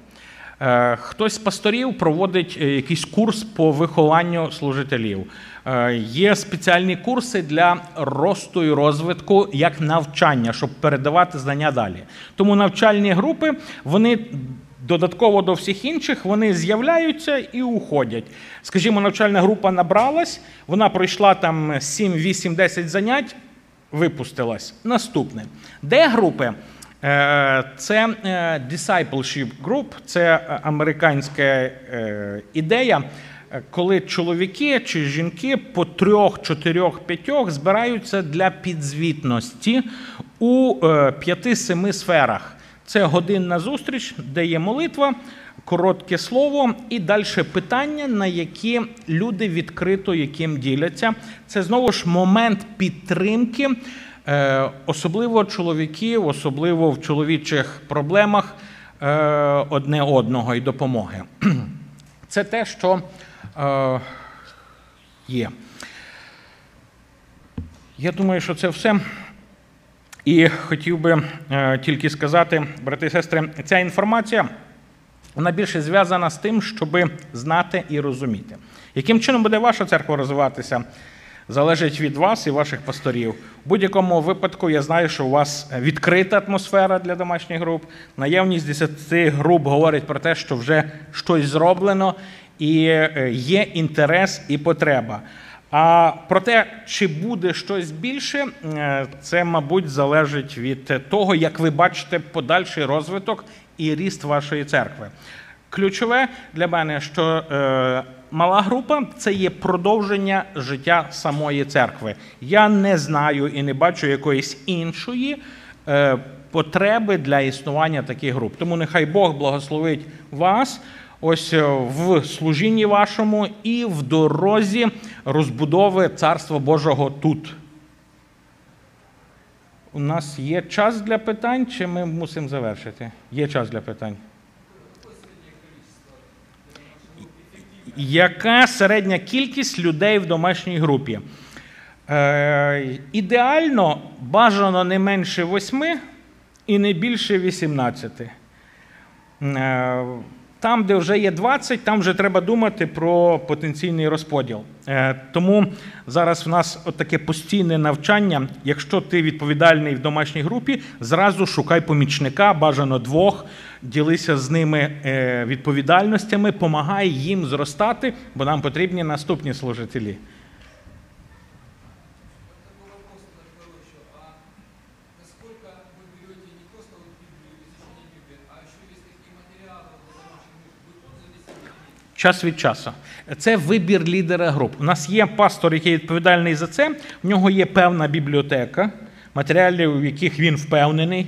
Хтось з пасторів проводить якийсь курс по вихованню служителів. Є спеціальні курси для росту і розвитку як навчання, щоб передавати знання далі. Тому навчальні групи вони Додатково до всіх інших вони з'являються і уходять. Скажімо, навчальна група набралась, вона пройшла там 7, 8, 10 занять, випустилась. Наступне. Де групи? Е, це е, discipleship group, це американська е, ідея, коли чоловіки чи жінки по трьох, чотирьох, п'ятьох збираються для підзвітності у п'яти-семи сферах. Це годинна зустріч, де є молитва, коротке слово і далі питання, на які люди відкрито яким діляться. Це знову ж момент підтримки, особливо чоловіків, особливо в чоловічих проблемах е, одне одного і допомоги. Це те, що е, є. Я думаю, що це все. І хотів би е, тільки сказати, брати і сестри, ця інформація вона більше зв'язана з тим, щоб знати і розуміти. Яким чином буде ваша церква розвиватися, залежить від вас і ваших пасторів. У будь-якому випадку я знаю, що у вас відкрита атмосфера для домашніх груп. Наявність 10 груп говорить про те, що вже щось зроблено, і е, є інтерес і потреба. А про те, чи буде щось більше, е, це, мабуть, залежить від того, як ви бачите подальший розвиток і ріст вашої церкви. Ключове для мене, що е, мала група це є продовження життя самої церкви. Я не знаю і не бачу якоїсь іншої е, потреби для існування таких груп. Тому нехай Бог благословить вас ось е, в служінні вашому і в дорозі розбудови Царства Божого тут. У нас є час для питань, чи ми мусимо завершити? Є час для питань. Яка середня кількість людей в домашній групі? Е, Ідеально бажано не менше восьми і не більше 18. Е, там, де вже є 20, там вже треба думати про потенційний розподіл. Е, тому зараз в нас таке постійне навчання. Якщо ти відповідальний в домашній групі, зразу шукай помічника, бажано двох, ділися з ними е, відповідальностями, помагай їм зростати, бо нам потрібні наступні служителі. Час від часу. Це вибір лідера груп. У нас є пастор, який відповідальний за це. В нього є певна бібліотека, матеріалів, в яких він впевнений,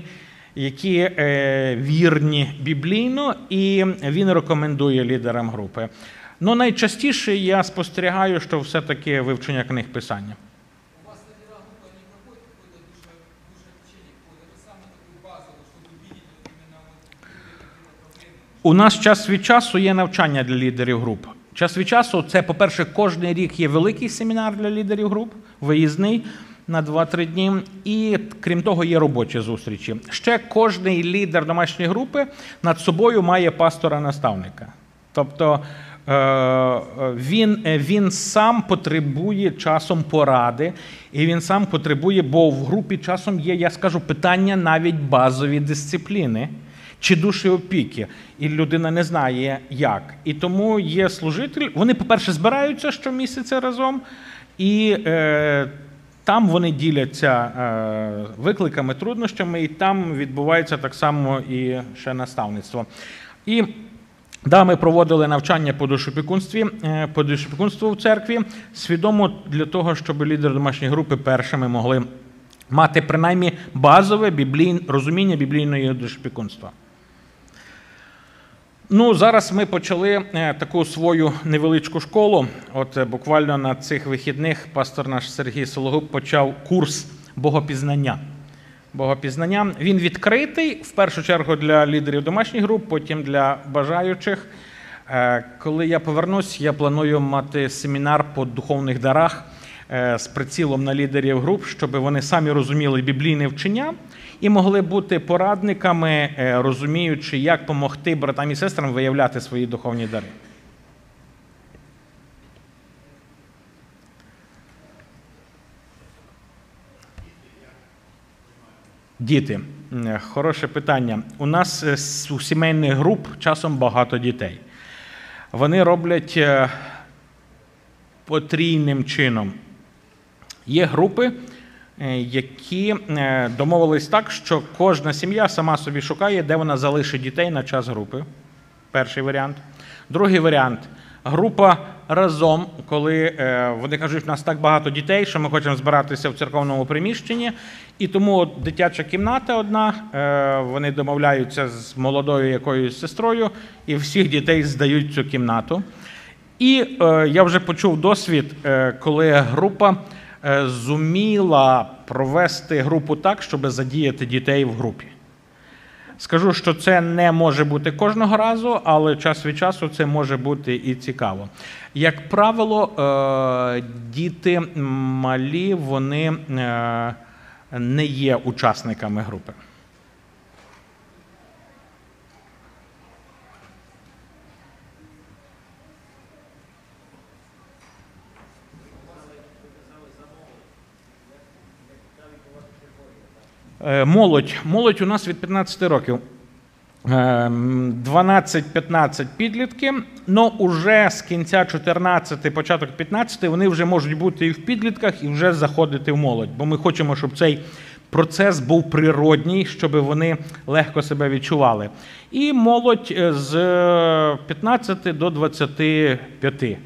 які е, вірні біблійно, і він рекомендує лідерам групи. Ну найчастіше я спостерігаю, що все-таки вивчення книг писання. У нас час від часу є навчання для лідерів груп. Час від часу, це, по-перше, кожен рік є великий семінар для лідерів груп, виїзний на 2-3 дні. І крім того, є робочі зустрічі. Ще кожний лідер домашньої групи над собою має пастора-наставника. Тобто е, він він сам потребує часом поради, і він сам потребує, бо в групі часом є, я скажу, питання навіть базові дисципліни чи душі опіки, і людина не знає як. І тому є служитель. Вони, по-перше, збираються щомісяця разом, і е, там вони діляться е, викликами, труднощами, і там відбувається так само і ще наставництво. І Да, ми проводили навчання по душопікунстві, е, по душопікунству в церкві, свідомо для того, щоб лідери домашньої групи першими могли мати принаймні базове біблій... розуміння біблійної душопікунства. Ну, зараз ми почали е, таку свою невеличку школу. От е, буквально на цих вихідних пастор наш Сергій Сологуб почав курс богопізнання. Богопізнання. Він відкритий в першу чергу для лідерів домашніх груп, потім для бажаючих. Е, Коли я повернусь, я планую мати семінар по духовних дарах з прицілом на лідерів груп, щоб вони самі розуміли біблійне вчення і могли бути порадниками, е, розуміючи, як допомогти братам і сестрам виявляти свої духовні дари. Діти. Е, Хороше питання. У нас е, у сімейних груп часом багато дітей. Вони роблять потрійним чином. Є групи, які е, домовились так, що кожна сім'я сама собі шукає, де вона залишить дітей на час групи. Перший варіант. Другий варіант група разом, коли е, вони кажуть, у нас так багато дітей, що ми хочемо збиратися в церковному приміщенні. І тому дитяча кімната одна, е, вони домовляються з молодою якоюсь сестрою, і всіх дітей здають цю кімнату. І е, я вже почув досвід, е, коли група е, зуміла провести групу так, щоб задіяти дітей в групі. Скажу, що це не може бути кожного разу, але час від часу це може бути і цікаво. Як правило, е, діти малі, вони е, не є учасниками групи. Молодь. Молодь у нас від 15 років. Е, 12-15 підлітки. Ну, уже з кінця 14, початок 15 вони вже можуть бути і в підлітках, і вже заходити в молодь. Бо ми хочемо, щоб цей процес був природній, щоб вони легко себе відчували. І молодь е, з 15 до 25.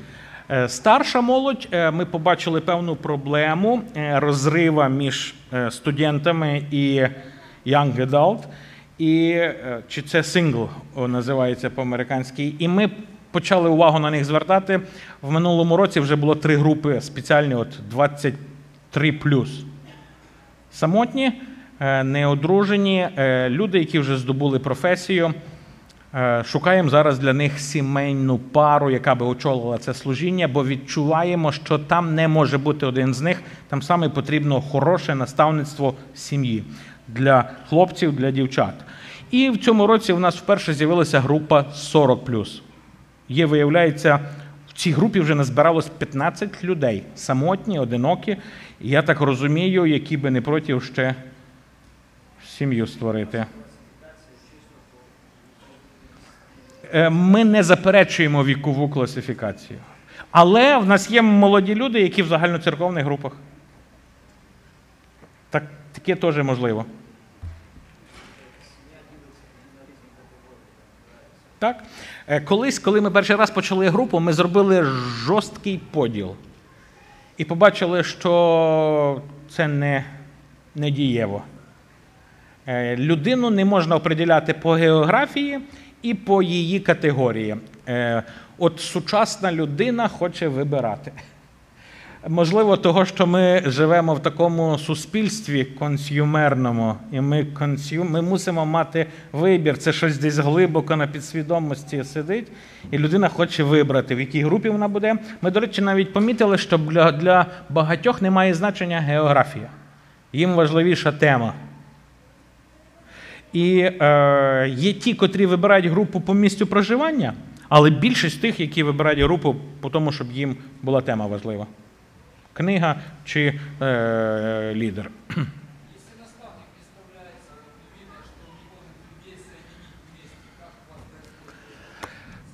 Е, Старша молодь, е, ми побачили певну проблему е, розрива між студентами і young adult, і чи це сингл називається по-американськи. І ми почали увагу на них звертати. В минулому році вже було три групи спеціальні, от 23 Самотні, неодружені, люди, які вже здобули професію. Е, Шукаємо зараз для них сімейну пару, яка би очолила це служіння, бо відчуваємо, що там не може бути один з них. Там саме потрібно хороше наставництво сім'ї для хлопців, для дівчат. І в цьому році у нас вперше з'явилася група 40+. Є, виявляється, в цій групі вже назбиралось 15 людей, самотні, одинокі. Я так розумію, які би не проти ще сім'ю створити. Е, Ми не заперечуємо вікову класифікацію. Але в нас є молоді люди, які в загальноцерковних групах. Так, таке теж можливо. Так? Е, Колись, коли ми перший раз почали групу, ми зробили жорсткий поділ. І побачили, що це не, не дієво. Е, Людину не можна оприділяти по географії і по її категорії. Е, От сучасна людина хоче вибирати. Можливо, того, що ми живемо в такому суспільстві консюмерному, і ми, консю... ми мусимо мати вибір. Це щось десь глибоко на підсвідомості сидить, і людина хоче вибрати, в якій групі вона буде. Ми, до речі, навіть помітили, що для, для багатьох немає значення географія. Їм важливіша тема. І е, є ті, котрі вибирають групу по місцю проживання, але більшість тих, які вибирають групу по тому, щоб їм була тема важлива. Книга чи е, лідер.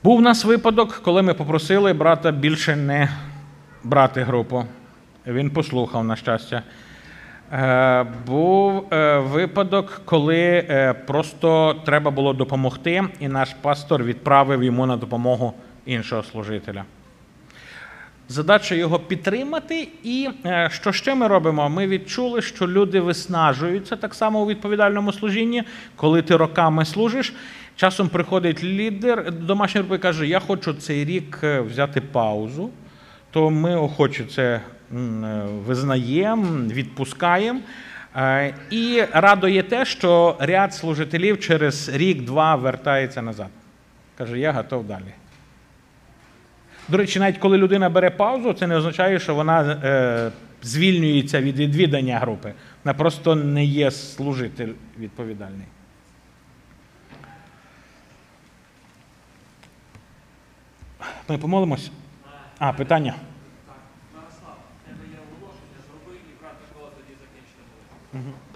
Був у нас випадок, коли ми попросили брата більше не брати групу. Він послухав, на щастя. Е, був е, випадок, коли е, просто треба було допомогти, і наш пастор відправив йому на допомогу іншого служителя. Задача його підтримати. І що ще ми робимо? Ми відчули, що люди виснажуються так само у відповідальному служінні, коли ти роками служиш. Часом приходить лідер домашньої групи і каже: Я хочу цей рік взяти паузу. То ми охоче це визнаємо, відпускаємо. Е, І радує те, що ряд служителів через рік-два вертається назад. Каже, я готов далі. До речі, навіть коли людина бере паузу, це не означає, що вона е, звільнюється від відвідання групи. Вона просто не є служитель відповідальний. Ми помолимось? А, питання. Так, Мирослав,